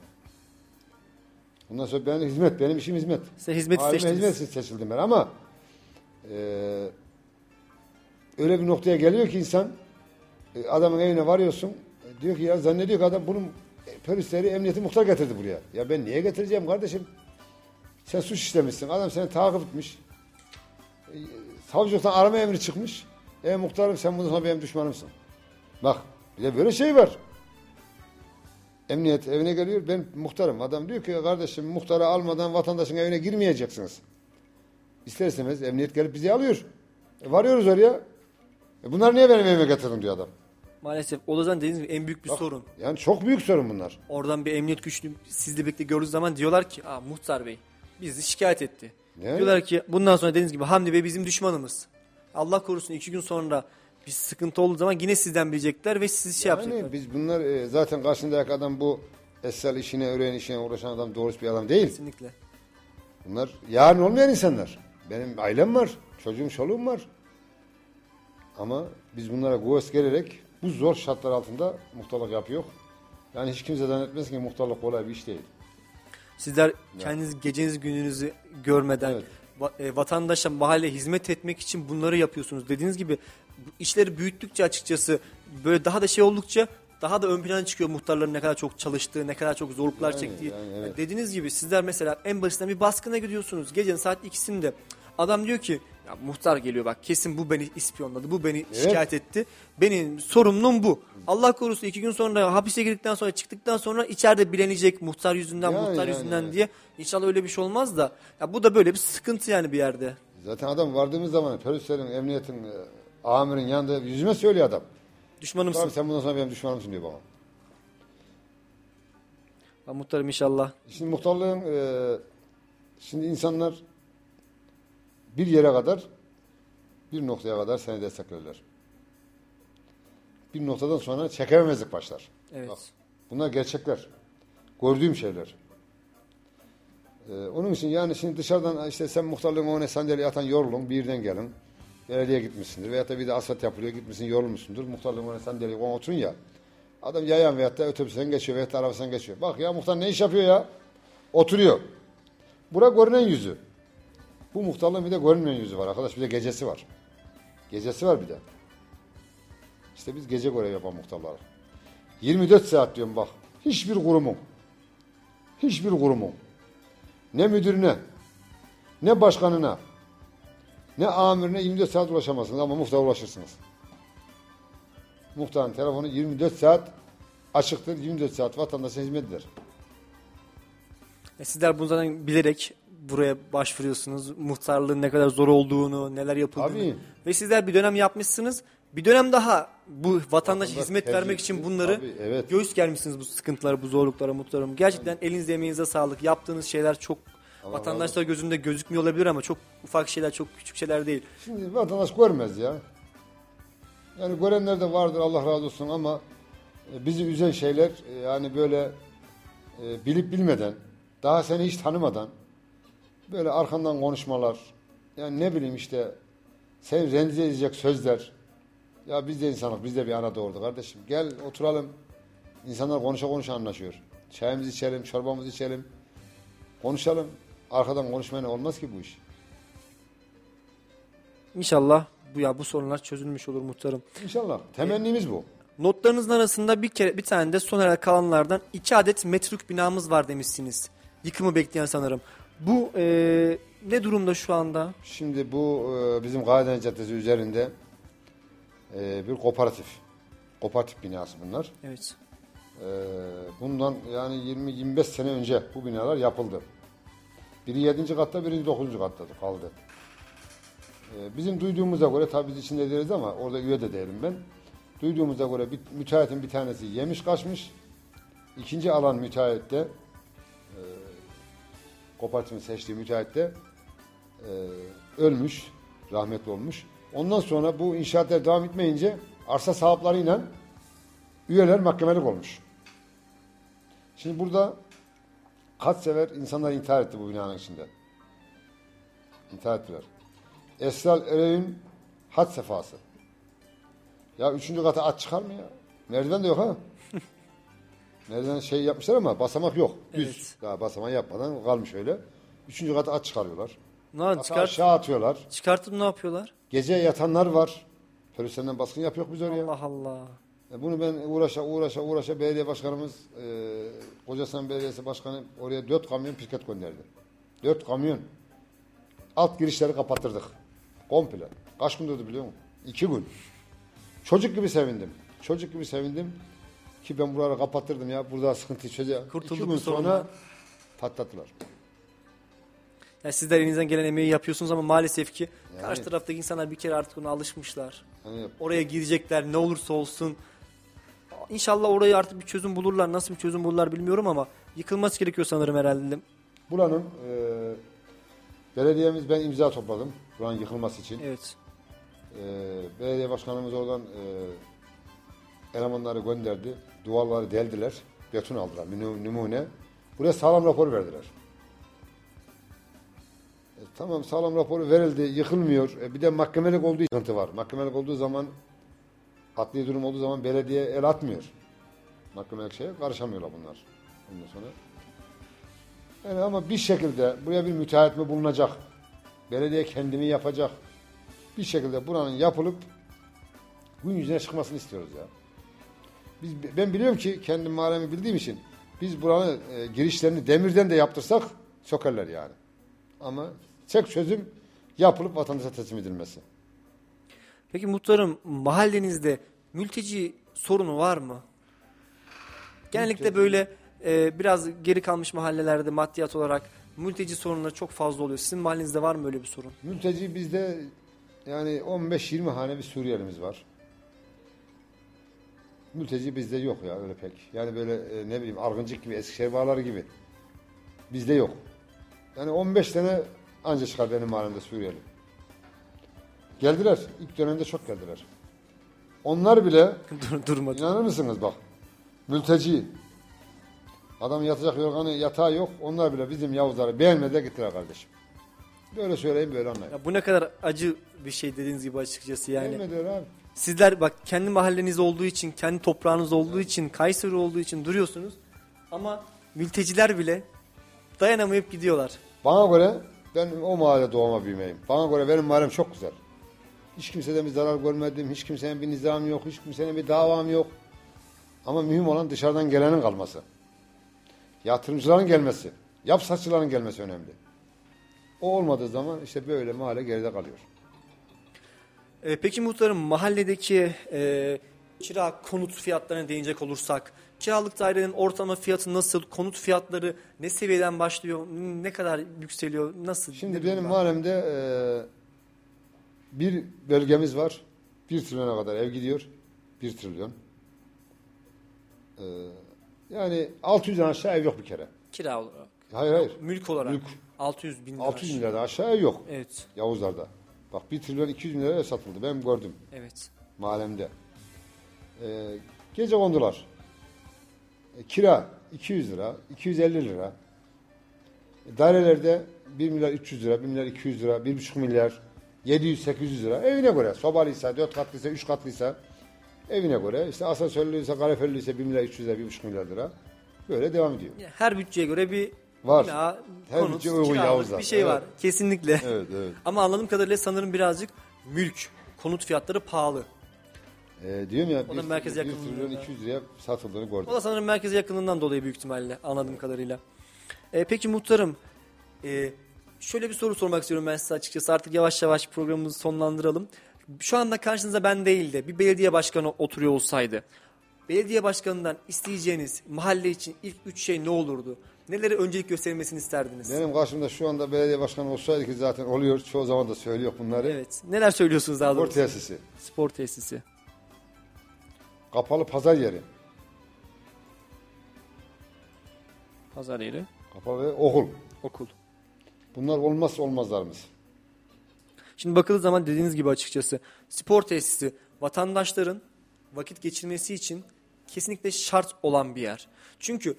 Bundan sonra benim hizmet, benim işim hizmet. Size hizmeti Mahalleme seçtiniz. hizmet seçildim ben ama e, öyle bir noktaya geliyor ki insan e, adamın evine varıyorsun e, diyor ki ya zannediyor ki adam bunun polisleri emniyeti muhtar getirdi buraya. Ya ben niye getireceğim kardeşim? Sen suç işlemişsin. Adam seni takip etmiş. Savcılıktan arama emri çıkmış. E muhtarım sen bundan sonra benim düşmanımsın. Bak bir de böyle şey var. Emniyet evine geliyor. Ben muhtarım. Adam diyor ki kardeşim muhtarı almadan vatandaşın evine girmeyeceksiniz. İster istemez emniyet gelip bizi alıyor. E, varıyoruz oraya. E, bunlar niye benim evime getirdin diyor adam. Maalesef o da dediğiniz gibi en büyük bir Bak, sorun. Yani çok büyük sorun bunlar. Oradan bir emniyet güçlü sizle birlikte gördüğü zaman diyorlar ki Aa, muhtar bey bizi şikayet etti. Yani. Diyorlar ki bundan sonra dediğiniz gibi Hamdi Bey bizim düşmanımız. Allah korusun iki gün sonra bir sıkıntı olduğu zaman yine sizden bilecekler ve sizi şey yapacaklar. Yani biz bunlar e, zaten karşındaki adam bu esel işine, öğren işine uğraşan adam doğrusu bir adam değil. Kesinlikle. Bunlar yarın olmayan insanlar. Benim ailem var, çocuğum, çoluğum var. Ama biz bunlara göğüs gererek bu zor şartlar altında muhtarlık yapıyor. Yani hiç kimse zannetmez ki muhtarlık kolay bir iş değil. Sizler kendiniz gecenizi gününüzü görmeden Evet. va- e, vatandaşa mahalle hizmet etmek için bunları yapıyorsunuz. Dediğiniz gibi bu işleri büyüttükçe açıkçası böyle daha da şey oldukça daha da ön plana çıkıyor muhtarların ne kadar çok çalıştığı, ne kadar çok zorluklar çektiği. yani evet. Dediğiniz gibi sizler mesela en basitinden bir baskına gidiyorsunuz. Gecenin saat ikisinde adam diyor ki ya muhtar geliyor bak kesin bu beni ispiyonladı, bu beni şikayet etti. Benim sorumluluğum bu. Allah korusun iki gün sonra hapise girdikten sonra çıktıktan sonra içeride bilenecek muhtar yüzünden, Yani, muhtar yani, yüzünden yani. diye. İnşallah öyle bir şey olmaz da. Ya bu da böyle bir sıkıntı yani bir yerde. Zaten adam vardığımız zaman polislerin, emniyetin, e, amirin yanında yüzüme söylüyor adam. Düşmanımsın. Abi sen bundan sonra benim düşmanımsın diyor bana. Ben muhtarım inşallah. Şimdi muhtarlığın e, şimdi insanlar bir yere kadar bir noktaya kadar seni desteklerler. Bir noktadan sonra çekememezlik başlar. Evet. Bak, bunlar gerçekler. Gördüğüm şeyler. E, onun için yani şimdi dışarıdan işte sen muhtarlığın önüne sandalye atan yorulun bir yerden gelin. Belediye gitmişsindir veyahut da bir de asfalt yapılıyor gitmişsin yorulmuşsundur. Muhtarlığın önüne sandalye koyun oturun ya. Adam yayan veyahut da otobüsten geçiyor veyahut da arabasından geçiyor. Bak ya muhtar ne iş yapıyor ya? Oturuyor. Bura görünen yüzü. Bu muhtarlığın bir de görünmeyen yüzü var arkadaş. Bir de gecesi var. Gecesi var bir de. İşte biz gece görev yapan muhtarlar. 24 saat diyorum bak. Hiçbir kurumun, hiçbir kurumun, ne müdürüne, ne başkanına, ne amirine 24 saat ulaşamazsınız ama muhtara ulaşırsınız. Muhtarın telefonu 24 saat açıktır. 24 saat vatandaşa hizmet eder. E sizler bunu zaten bilerek buraya başvuruyorsunuz. Muhtarlığın ne kadar zor olduğunu, neler yapıldığını. Tabii. Ve sizler bir dönem yapmışsınız. Bir dönem daha bu Vatandaş hizmet tercih vermek için bunları Tabii, evet. göğüs gelmişsiniz bu sıkıntılara, bu zorluklara, muhtarım. Gerçekten elinize emeğinize sağlık. Yaptığınız şeyler çok vatandaşlar gözünde gözükmüyor olabilir ama çok ufak şeyler, çok küçük şeyler değil. Şimdi vatandaş görmez ya. Yani görenler de vardır Allah razı olsun ama e, bizi üzen şeyler e, yani böyle e, bilip bilmeden, daha seni hiç tanımadan böyle arkandan konuşmalar, yani ne bileyim işte seni rencide edecek sözler. Ya biz de insanız, biz de bir ana doğurdu kardeşim. Gel oturalım. İnsanlar konuşa konuşa anlaşıyor. Çayımızı içelim, çorbamızı içelim. Konuşalım. Arkadan konuşmayla olmaz ki bu iş. İnşallah bu ya bu sorunlar çözülmüş olur muhtarım. İnşallah. Temennimiz bu. Notlarınızın arasında bir kere bir tane de son kalanlardan iki adet metruk binamız var demişsiniz. Yıkımı bekleyen sanırım. Bu e, ne durumda şu anda? Şimdi bu e, bizim Gaydene Caddesi üzerinde e, bir kooperatif. Kooperatif binası bunlar. Evet. E, bundan yani 20-25 sene önce bu binalar yapıldı. Biri 7. katta, biri 9. katta kaldı. E, bizim duyduğumuza göre tabii biz içinde değiliz ama orada üye de değilim ben. Duyduğumuza göre bir, müteahhitin bir tanesi yemiş kaçmış. İkinci alan müteahhitte e, kooperatifin seçtiği müteahhitte e, ölmüş, rahmetli olmuş. Ondan sonra bu inşaatlar devam etmeyince arsa sahiplarıyla üyeler mahkemelik olmuş. Şimdi burada kaç sever insanlar intihar etti bu binanın içinde. İntihar ettiler. Esral Erev'in had sefası. Ya üçüncü kata at çıkar mı ya? Merdiven de yok ha. Merdiven şey yapmışlar ama basamak yok. Düz. Evet. Daha basamak yapmadan kalmış öyle. Üçüncü kata at çıkarıyorlar. Ne Hatta çıkart, aşağı atıyorlar. çıkartıp ne yapıyorlar? Gece yatanlar var. Polislerden baskın yapıyor biz oraya. Allah Allah. E Bunu ben uğraşa uğraşa uğraşa belediye başkanımız e, Kocasinan Belediyesi Başkanı oraya dört kamyon piket gönderdi. Dört kamyon. Alt girişleri kapattırdık. Komple. Kaç gün durdu biliyor musun? İki gün. Çocuk gibi sevindim. Çocuk gibi sevindim. Ki ben buraları kapatırdım ya. Burada sıkıntı çözeceğim. Kurtulduk İki gün sonra sorundan. patlattılar. Yani sizler elinizden gelen emeği yapıyorsunuz ama maalesef ki karşı taraftaki insanlar bir kere artık ona alışmışlar. Yani Oraya girecekler ne olursa olsun. İnşallah orayı artık bir çözüm bulurlar. Nasıl bir çözüm bulurlar bilmiyorum ama yıkılması gerekiyor sanırım herhalde. buranın e, belediyemiz ben imza topladım. Buranın yıkılması için. Evet. E, belediye başkanımız oradan e, elemanları gönderdi. Duvarları deldiler. Beton aldılar. Numune. Buraya sağlam rapor verdiler. E, tamam sağlam raporu verildi. Yıkılmıyor. E, bir de mahkemelik olduğu sıkıntı var. Mahkemelik olduğu zaman adli durum olduğu zaman belediye el atmıyor. Mahkemelik şeye karışamıyorlar bunlar. Ondan sonra. Yani ama bir şekilde buraya bir müteahhit mi bulunacak? Belediye kendini yapacak. Bir şekilde buranın yapılıp gün yüzüne çıkmasını istiyoruz ya. Biz, ben biliyorum ki kendi mahallemi bildiğim için biz buranın e, girişlerini demirden de yaptırsak sokarlar yani. Ama tek çözüm yapılıp vatandaşa teslim edilmesi. Peki muhtarım mahallenizde mülteci sorunu var mı? Genellikle böyle e, biraz geri kalmış mahallelerde maddiyat olarak mülteci sorunları çok fazla oluyor. Sizin mahallenizde var mı öyle bir sorun? Mülteci bizde yani 15-20 hane bir Suriyelimiz var. Mülteci bizde yok ya öyle pek. Yani böyle e, ne bileyim Argıncık gibi, Eskişehir bağları gibi. Bizde yok. Yani 15 tane anca çıkar benim mahallemde Suriyeli. Geldiler. İlk dönemde çok geldiler. Onlar bile [LAUGHS] Dur, durmadı. İnanır mısınız bak. Mülteci. Adam yatacak yorganı yatağı yok. Onlar bile bizim Yavuzları beğenmediler gittiler kardeşim. Böyle söyleyeyim böyle anlayın. Ya bu ne kadar acı bir şey dediğiniz gibi açıkçası yani. Beğenmediler abi. Sizler bak kendi mahalleniz olduğu için, kendi toprağınız olduğu için, Kayseri olduğu için duruyorsunuz. Ama mülteciler bile dayanamayıp gidiyorlar. Bana göre ben o mahalle doğma büyümeyim. Bana göre benim mahallem çok güzel. Hiç kimseden bir zarar görmedim. Hiç kimsenin bir nizam yok. Hiç kimsenin bir davam yok. Ama mühim olan dışarıdan gelenin kalması. Yatırımcıların gelmesi. Yap saççıların gelmesi önemli. O olmadığı zaman işte böyle mahalle geride kalıyor. Ee, peki muhtarım mahalledeki e, kira konut fiyatlarına değinecek olursak kiralık dairenin ortalama fiyatı nasıl? Konut fiyatları ne seviyeden başlıyor? Ne kadar yükseliyor? Nasıl? Şimdi benim durumda? mahallemde e, bir bölgemiz var. Bir trilyona kadar ev gidiyor. Bir trilyon. E, yani 600'den aşağı ev yok bir kere. kira olarak. Hayır hayır. Mülk olarak. Mülk. 600 bin lira. 600 milyardan aşağı ev yok. Evet. Yavuzlar'da. Bak 1 trilyon 200 milyara ev satıldı. Ben gördüm Evet. mahallemde. Ee, gece kondular. E, kira 200 lira, 250 lira. E, dairelerde 1 milyar 300 lira, 1 milyar 200 lira, 1,5 milyar, 700-800 lira. Evine göre. Sobalıysa, 4 katlıysa, 3 katlıysa evine göre. İşte asansörlüyse, kaloriferliyse 1 milyar 300 lira, 1,5 milyar lira. Böyle devam ediyor. Her bütçeye göre bir Var. bina, Her konut, bütçeye uygun kiralık Yavuzlar. bir şey Evet. var. Kesinlikle. Evet, evet. Ama anladığım kadarıyla sanırım birazcık mülk, konut fiyatları pahalı. Ee, diyorum ya, O da 1, merkez 1 yakınlığında. trilyon 200 liraya satıldığını gördüm. O da sanırım merkeze yakınlığından dolayı büyük ihtimalle anladığım kadarıyla. E, peki muhtarım, e, şöyle bir soru sormak istiyorum ben size açıkçası. Artık yavaş yavaş programımızı sonlandıralım. Şu anda karşınızda ben değil de bir belediye başkanı oturuyor olsaydı, belediye başkanından isteyeceğiniz mahalle için ilk üç şey ne olurdu? Neleri öncelik gösterilmesini isterdiniz? Benim karşımda şu anda belediye başkanı olsaydı ki zaten oluyor. Çoğu zaman da söylüyor bunları. Evet. Neler söylüyorsunuz daha Spor doğrusu? tesisi, Spor tesisi. kapalı pazar yeri, Pazar yeri. kapalı ve okul. Okul. Bunlar olmazsa olmazlarımız. Şimdi bakıldığı zaman dediğiniz gibi açıkçası spor tesisi vatandaşların vakit geçirmesi için kesinlikle şart olan bir yer. Çünkü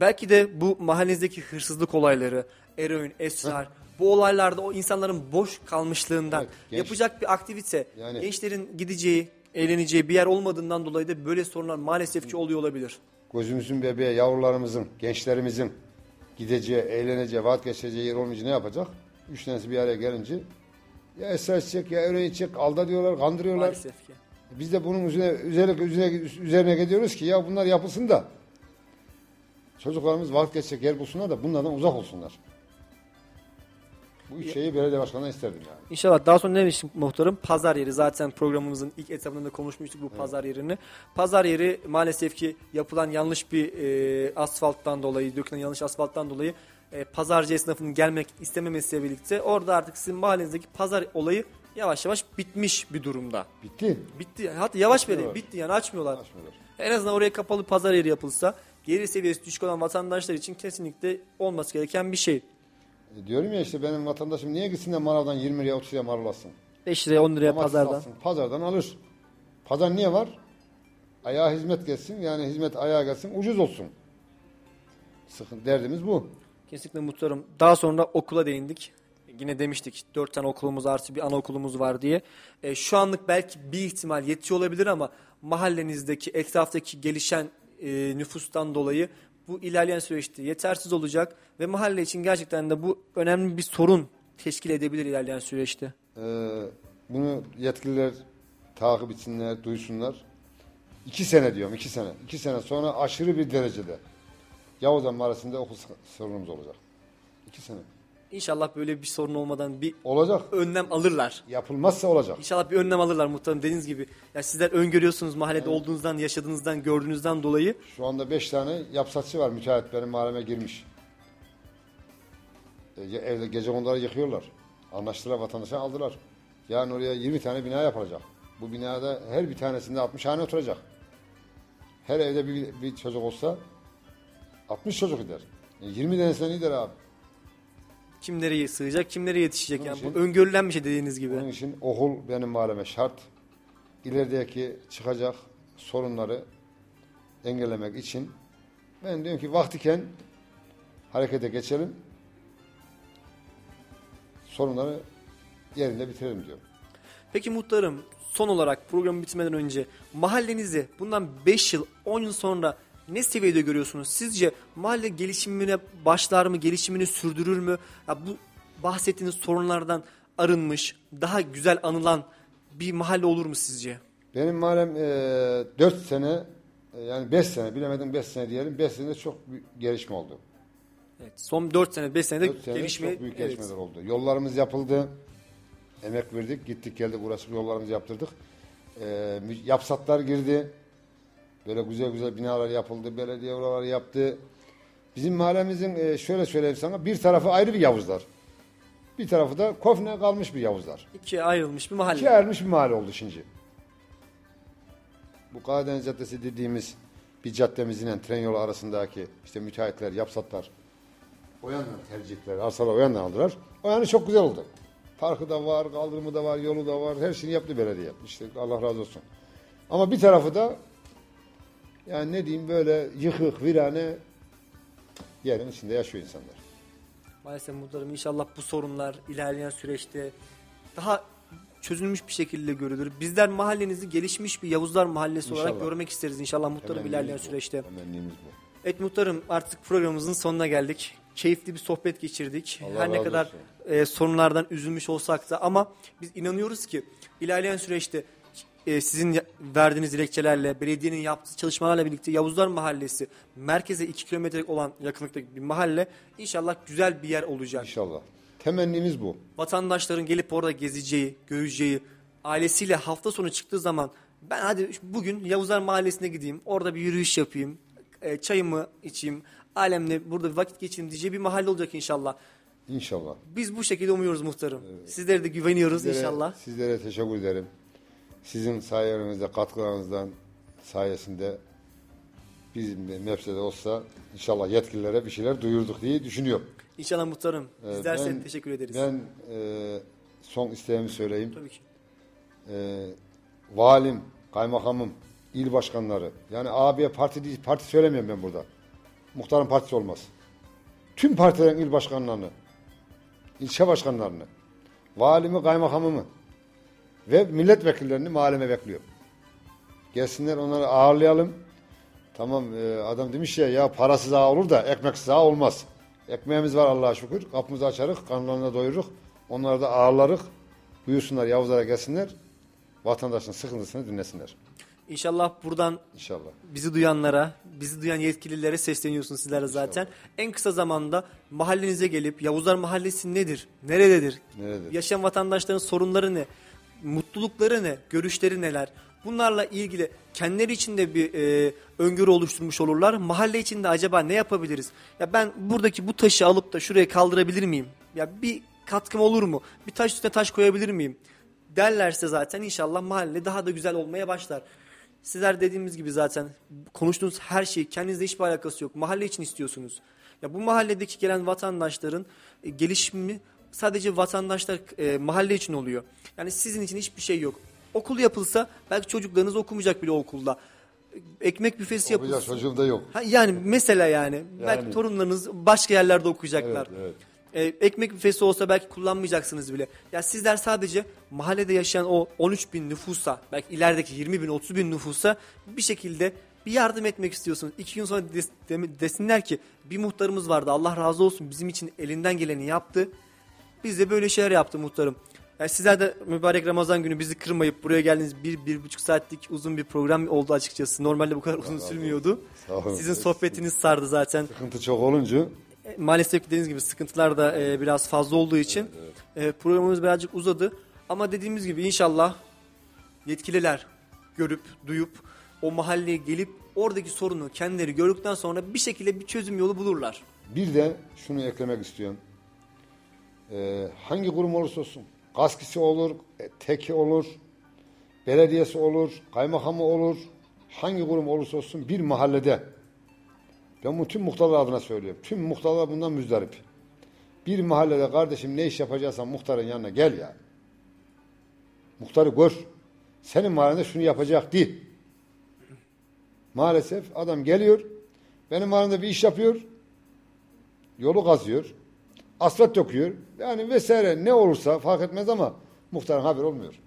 belki de bu mahallenizdeki hırsızlık olayları, eroin, esrar, bu olaylarda o insanların boş kalmışlığından Evet, genç- yapacak bir aktivite, Yani- gençlerin gideceği, eğleneceği bir yer olmadığından dolayı da böyle sorunlar maalesef ki oluyor olabilir. Gözümüzün bebeği, yavrularımızın, gençlerimizin gideceği, eğleneceği, vaat geçireceği yer olmayınca ne yapacak? Üç tanesi bir araya gelince ya esrar içecek ya eroin içecek, alda diyorlar, kandırıyorlar. Maalesef ki. Biz de bunun üzerine, üzerine, üzerine, üzerine gidiyoruz ki ya bunlar yapılsın da çocuklarımız vakit geçecek yer bulsunlar da bunlardan uzak olsunlar. Bu üç şeyi belediye başkanından isterdim yani. İnşallah daha sonra ne demiştim muhtarım? Pazar yeri zaten programımızın ilk etapında da konuşmuştuk bu pazar yerini. Pazar yeri maalesef ki yapılan yanlış bir e, asfalttan dolayı, dökülen yanlış asfalttan dolayı e, pazarcı esnafının gelmek istememesiyle birlikte orada artık sizin mahallenizdeki pazar olayı yavaş yavaş bitmiş bir durumda. Bitti. Bitti. Hatta yavaş bile bitti yani açmıyorlar. Açmıyorlar. En azından oraya kapalı pazar yeri yapılsa gelir seviyesi düşük olan vatandaşlar için kesinlikle olması gereken bir şey. E, diyorum ya işte benim vatandaşım niye gitsin de manavdan 20 liraya 30 liraya marul alsın? 5 liraya 10 liraya Domates pazardan. alsın, Pazardan alır. Pazar niye var? Ayağa hizmet gelsin. Yani hizmet ayağa gelsin ucuz olsun. Sıkıntı derdimiz bu. Kesinlikle muhtarım. Daha sonra okula değindik. Yine demiştik 4 tane okulumuz artı bir anaokulumuz var diye. E, şu anlık belki bir ihtimal yetiyor olabilir ama mahallenizdeki etraftaki gelişen e, nüfustan dolayı bu ilerleyen süreçte yetersiz olacak ve mahalle için gerçekten de bu önemli bir sorun teşkil edebilir ilerleyen süreçte. Ee, bunu yetkililer takip etsinler, duysunlar. İki sene diyorum, iki sene. İki sene sonra aşırı bir derecede Yavuzan Mahallesi'nde okul sorunumuz olacak. İki sene. İnşallah böyle bir sorun olmadan bir Olacak. önlem alırlar. Yapılmazsa olacak. İnşallah bir önlem alırlar muhtarım dediğiniz gibi. Ya sizler öngörüyorsunuz mahallede olduğunuzdan, yaşadığınızdan, gördüğünüzden dolayı. Şu anda beş tane yapsatçı var. Müteahhit benim mahalleme girmiş. E, evde gece onları yıkıyorlar. Anlaştılar vatandaşa aldılar. Yani oraya 20 tane bina yapılacak. Bu binada her bir tanesinde 60 hane oturacak. Her evde bir, bir çocuk olsa 60 çocuk gider. E, 20 tanesinden gider abi. Kim nereye sığacak, kim nereye yetişecek. Onun Yani bu için- öngörülen bir şey dediğiniz gibi. Onun için okul benim mahalleme şart. İlerideki çıkacak sorunları engellemek için ben diyorum ki vaktiken harekete geçelim. Sorunları yerinde bitirelim diyorum. Peki muhtarım son olarak programı bitmeden önce mahallenizi bundan 5 yıl 10 yıl sonra ne seviyede görüyorsunuz? Sizce mahalle gelişimine başlar mı, gelişimini sürdürür mü? Ya bu bahsettiğiniz sorunlardan arınmış, daha güzel anılan bir mahalle olur mu sizce? Benim mahallem e, 4 sene e, yani 5 sene bilemedim 5 sene diyelim 5 senede çok büyük gelişme oldu. Evet, son 4 sene, 5 senede 4 senede gelişme çok büyük evet. gelişmeler oldu. Yollarımız yapıldı. Emek verdik. Gittik geldik uğraşıp yollarımızı yaptırdık. Mü- yapsatlar girdi. Böyle güzel güzel binalar yapıldı. Belediye oraları yaptı. Bizim mahallemizin e, şöyle söyleyeyim sana bir tarafı ayrı bir Yavuzlar. Bir tarafı da kofne kalmış bir Yavuzlar. İkiye ayrılmış bir mahalle. İkiye ayrılmış bir mahalle oldu şimdi. Bu Karadeniz Caddesi dediğimiz bir caddemizin tren yolu arasındaki işte müteahhitler, yapsatlar o yandan tercih ettiler. Arsalar o yandan aldılar. O yanı çok güzel oldu. Parkı da var, kaldırımı da var, yolu da var. Her şeyini yaptı belediye. İşte Allah razı olsun. Ama bir tarafı da yani ne diyeyim böyle yıkık, virane yerin içinde yaşıyor insanlar. Maalesef muhtarım inşallah bu sorunlar ilerleyen süreçte daha çözülmüş bir şekilde görülür. Bizler mahallenizi gelişmiş bir Yavuzlar Mahallesi olarak İnşallah. görmek isteriz inşallah muhtarım ilerleyen bu. süreçte. Temennimiz bu. Evet muhtarım artık programımızın sonuna geldik. Keyifli bir sohbet geçirdik. Allah Her ne kadar olsun. e, sorunlardan üzülmüş olsak da ama biz inanıyoruz ki ilerleyen süreçte e, sizin verdiğiniz dilekçelerle, belediyenin yaptığı çalışmalarla birlikte Yavuzlar Mahallesi merkeze 2 kilometrelik olan yakınlıktaki bir mahalle inşallah güzel bir yer olacak. İnşallah. Temennimiz bu. Vatandaşların gelip orada gezeceği, göreceği, ailesiyle hafta sonu çıktığı zaman ben hadi bugün Yavuzlar Mahallesi'ne gideyim, orada bir yürüyüş yapayım, e, çayımı içeyim, ailemle burada bir vakit geçireyim diyeceği bir mahalle olacak inşallah. İnşallah. Biz bu şekilde umuyoruz muhtarım. Sizlere de güveniyoruz Sizlere- inşallah. Sizlere teşekkür ederim. Sizin sayenizde, katkılarınızdan sayesinde bizim de mefsede olsa inşallah yetkililere bir şeyler duyurduk diye düşünüyorum. İnşallah muhtarım. Ee, Bizler size ben- teşekkür ederiz. Ben e, son isteğimi söyleyeyim. Tabii ki. E, valim, kaymakamım, il başkanları. Yani abiye parti değil, parti söylemiyorum ben burada. Muhtarın partisi olmaz. Tüm partilerin il başkanlarını, ilçe başkanlarını, valimi, kaymakamımı ve milletvekillerini mahalleme bekliyorum. Gelsinler onları ağırlayalım. Tamam e, adam demiş ya ya parasız ağa olur da ekmeksiz ağa olmaz. Ekmeğimiz var Allah'a şükür. Kapımızı açarık, karnlarına doyururuk. Onları da ağırlarık. Buyursunlar Yavuzlara gelsinler. Vatandaşın sıkıntısını dinlesinler. İnşallah buradan İnşallah. bizi duyanlara, bizi duyan yetkililere sesleniyorsunuz sizler de zaten. En kısa zamanda mahallenize gelip Yavuzlar Mahallesi nedir? Nerededir? Nerededir? Yaşayan vatandaşların sorunları ne? Mutlulukları ne? Görüşleri neler? Bunlarla ilgili kendileri için de bir e, öngörü oluşturmuş olurlar. Mahalle içinde acaba ne yapabiliriz? Ya ben buradaki bu taşı alıp da şuraya kaldırabilir miyim? Ya bir katkım olur mu? Bir taş üstüne taş koyabilir miyim? Derlerse zaten inşallah mahalle daha da güzel olmaya başlar. Sizler dediğimiz gibi zaten konuştuğunuz her şey kendinizle hiçbir alakası yok. Mahalle için istiyorsunuz. Ya bu mahalledeki gelen vatandaşların e, gelişimi sadece vatandaşlar e, mahalle için oluyor. Yani sizin için hiçbir şey yok. Okul yapılsa belki çocuklarınız okumayacak bile okulda. Ekmek büfesi Yapacak yapılsa. çocuğum da yok. Ha, yani mesela yani, belki torunlarınız başka yerlerde okuyacaklar. Evet, E, ekmek büfesi olsa belki kullanmayacaksınız bile. Ya sizler sadece mahallede yaşayan o 13 bin nüfusa, belki ilerideki 20 bin, 30 bin nüfusa bir şekilde bir yardım etmek istiyorsunuz. İki gün sonra des- dem- desinler ki bir muhtarımız vardı Allah razı olsun bizim için elinden geleni yaptı. Biz de böyle şeyler yaptı muhtarım. Yani sizler de mübarek Ramazan günü bizi kırmayıp buraya geldiniz. Bir, bir buçuk saatlik uzun bir program oldu açıkçası. Normalde bu kadar uzun sürmüyordu. Sağ olun. Sizin sohbetiniz sardı zaten. Sıkıntı çok olunca E, Maalesef dediğiniz gibi sıkıntılar da e, biraz fazla olduğu için e, programımız birazcık uzadı. Ama dediğimiz gibi inşallah yetkililer görüp, duyup o mahalleye gelip oradaki sorunu kendileri gördükten sonra bir şekilde bir çözüm yolu bulurlar. Bir de şunu eklemek istiyorum. Ee, hangi kurum olursa olsun, gaskisi olur, e, teki olur, belediyesi olur, kaymakamı olur, hangi kurum olursa olsun bir mahallede, ben bunu tüm muhtarlar adına söylüyorum, tüm muhtarlar bundan müzdarip. Bir mahallede kardeşim ne iş yapacaksan muhtarın yanına gel ya. Muhtarı gör. Senin mahallende şunu yapacak değil. Maalesef adam geliyor, benim mahallemde bir iş yapıyor, yolu kazıyor, asfalt döküyor. Yani vesaire ne olursa fark etmez ama muhtarın haberi olmuyor.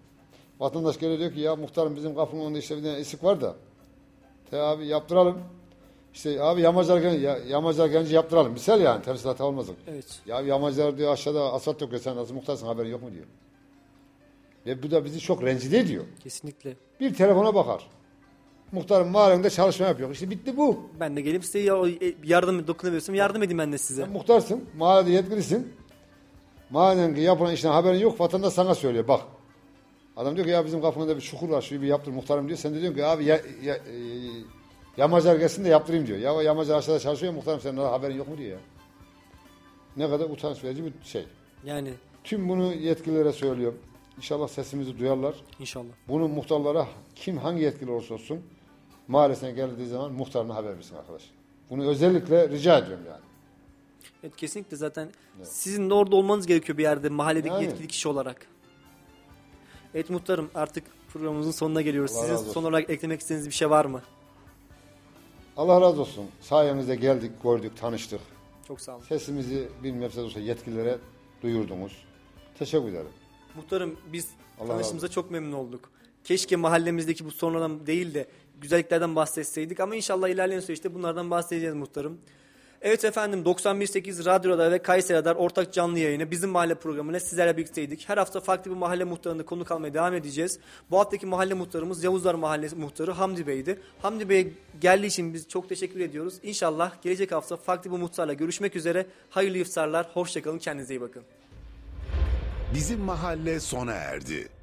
Vatandaş geliyor diyor ki ya muhtarım bizim kapının önünde işte bir tane esik var da. Te abi yaptıralım. İşte abi yamaclar gelince, ya, yamaclar gelince yaptıralım. Misal yani temsilata olmasın. Evet. Ya yamaclar diyor aşağıda asfalt döküyor sen nasıl muhtarsın haberin yok mu diyor. Ve bu da bizi çok rencide ediyor. Kesinlikle. Bir telefona bakar. Muhtarım mahallende çalışma yapıyor. İşte bitti bu. Ben de gelip size ya- e, yardım dokunabiliyorsam yardım edeyim ben de size. Sen muhtarsın, mahallede yetkilisin. Mahallede yapılan işten haberin yok, vatandaş sana söylüyor. Bak, adam diyor ki ya bizim kapımızda bir çukur var, şuyu bir yaptır muhtarım diyor. Sen de diyorsun ki abi ya, ya, e, yamaclar gelsin de yaptırayım diyor. Ya yamaclar aşağıda çalışıyor muhtarım senin haberin yok mu diyor ya. Ne kadar utanç verici bir şey. Yani Tüm bunu yetkililere söylüyorum. İnşallah sesimizi duyarlar. inşallah. Bunu muhtarlara kim hangi yetkili olursa olsun mahallesine geldiği zaman muhtarına haber versin arkadaş. Bunu özellikle rica ediyorum yani. Evet, kesinlikle zaten sizin de orada olmanız gerekiyor bir yerde mahalledeki Yani. yetkili kişi olarak. Evet muhtarım artık programımızın sonuna geliyoruz. Allah Sizin son olarak eklemek istediğiniz bir şey var mı? Allah razı olsun. Sayenizde geldik, gördük, tanıştık. Çok sağ olun. Sesimizi de olsa yetkililere duyurdunuz. Teşekkür ederim. Muhtarım biz Allah tanıştığımıza çok memnun olduk. Keşke mahallemizdeki bu sorunlardan değil de güzelliklerden bahsetseydik ama inşallah ilerleyen süreçte bunlardan bahsedeceğiz muhtarım. Evet efendim 91.8 Radyo'da ve Kayseri Radar ortak canlı yayını bizim mahalle programıyla sizlerle birlikteydik. Her hafta farklı bir mahalle muhtarını konuk almaya devam edeceğiz. Bu haftaki mahalle muhtarımız Yavuzlar Mahallesi muhtarı Hamdi Bey'di. Hamdi Bey geldiği için biz çok teşekkür ediyoruz. İnşallah gelecek hafta farklı bir muhtarla görüşmek üzere. Hayırlı iftarlar, hoşçakalın, kendinize iyi bakın. Bizim mahalle sona erdi.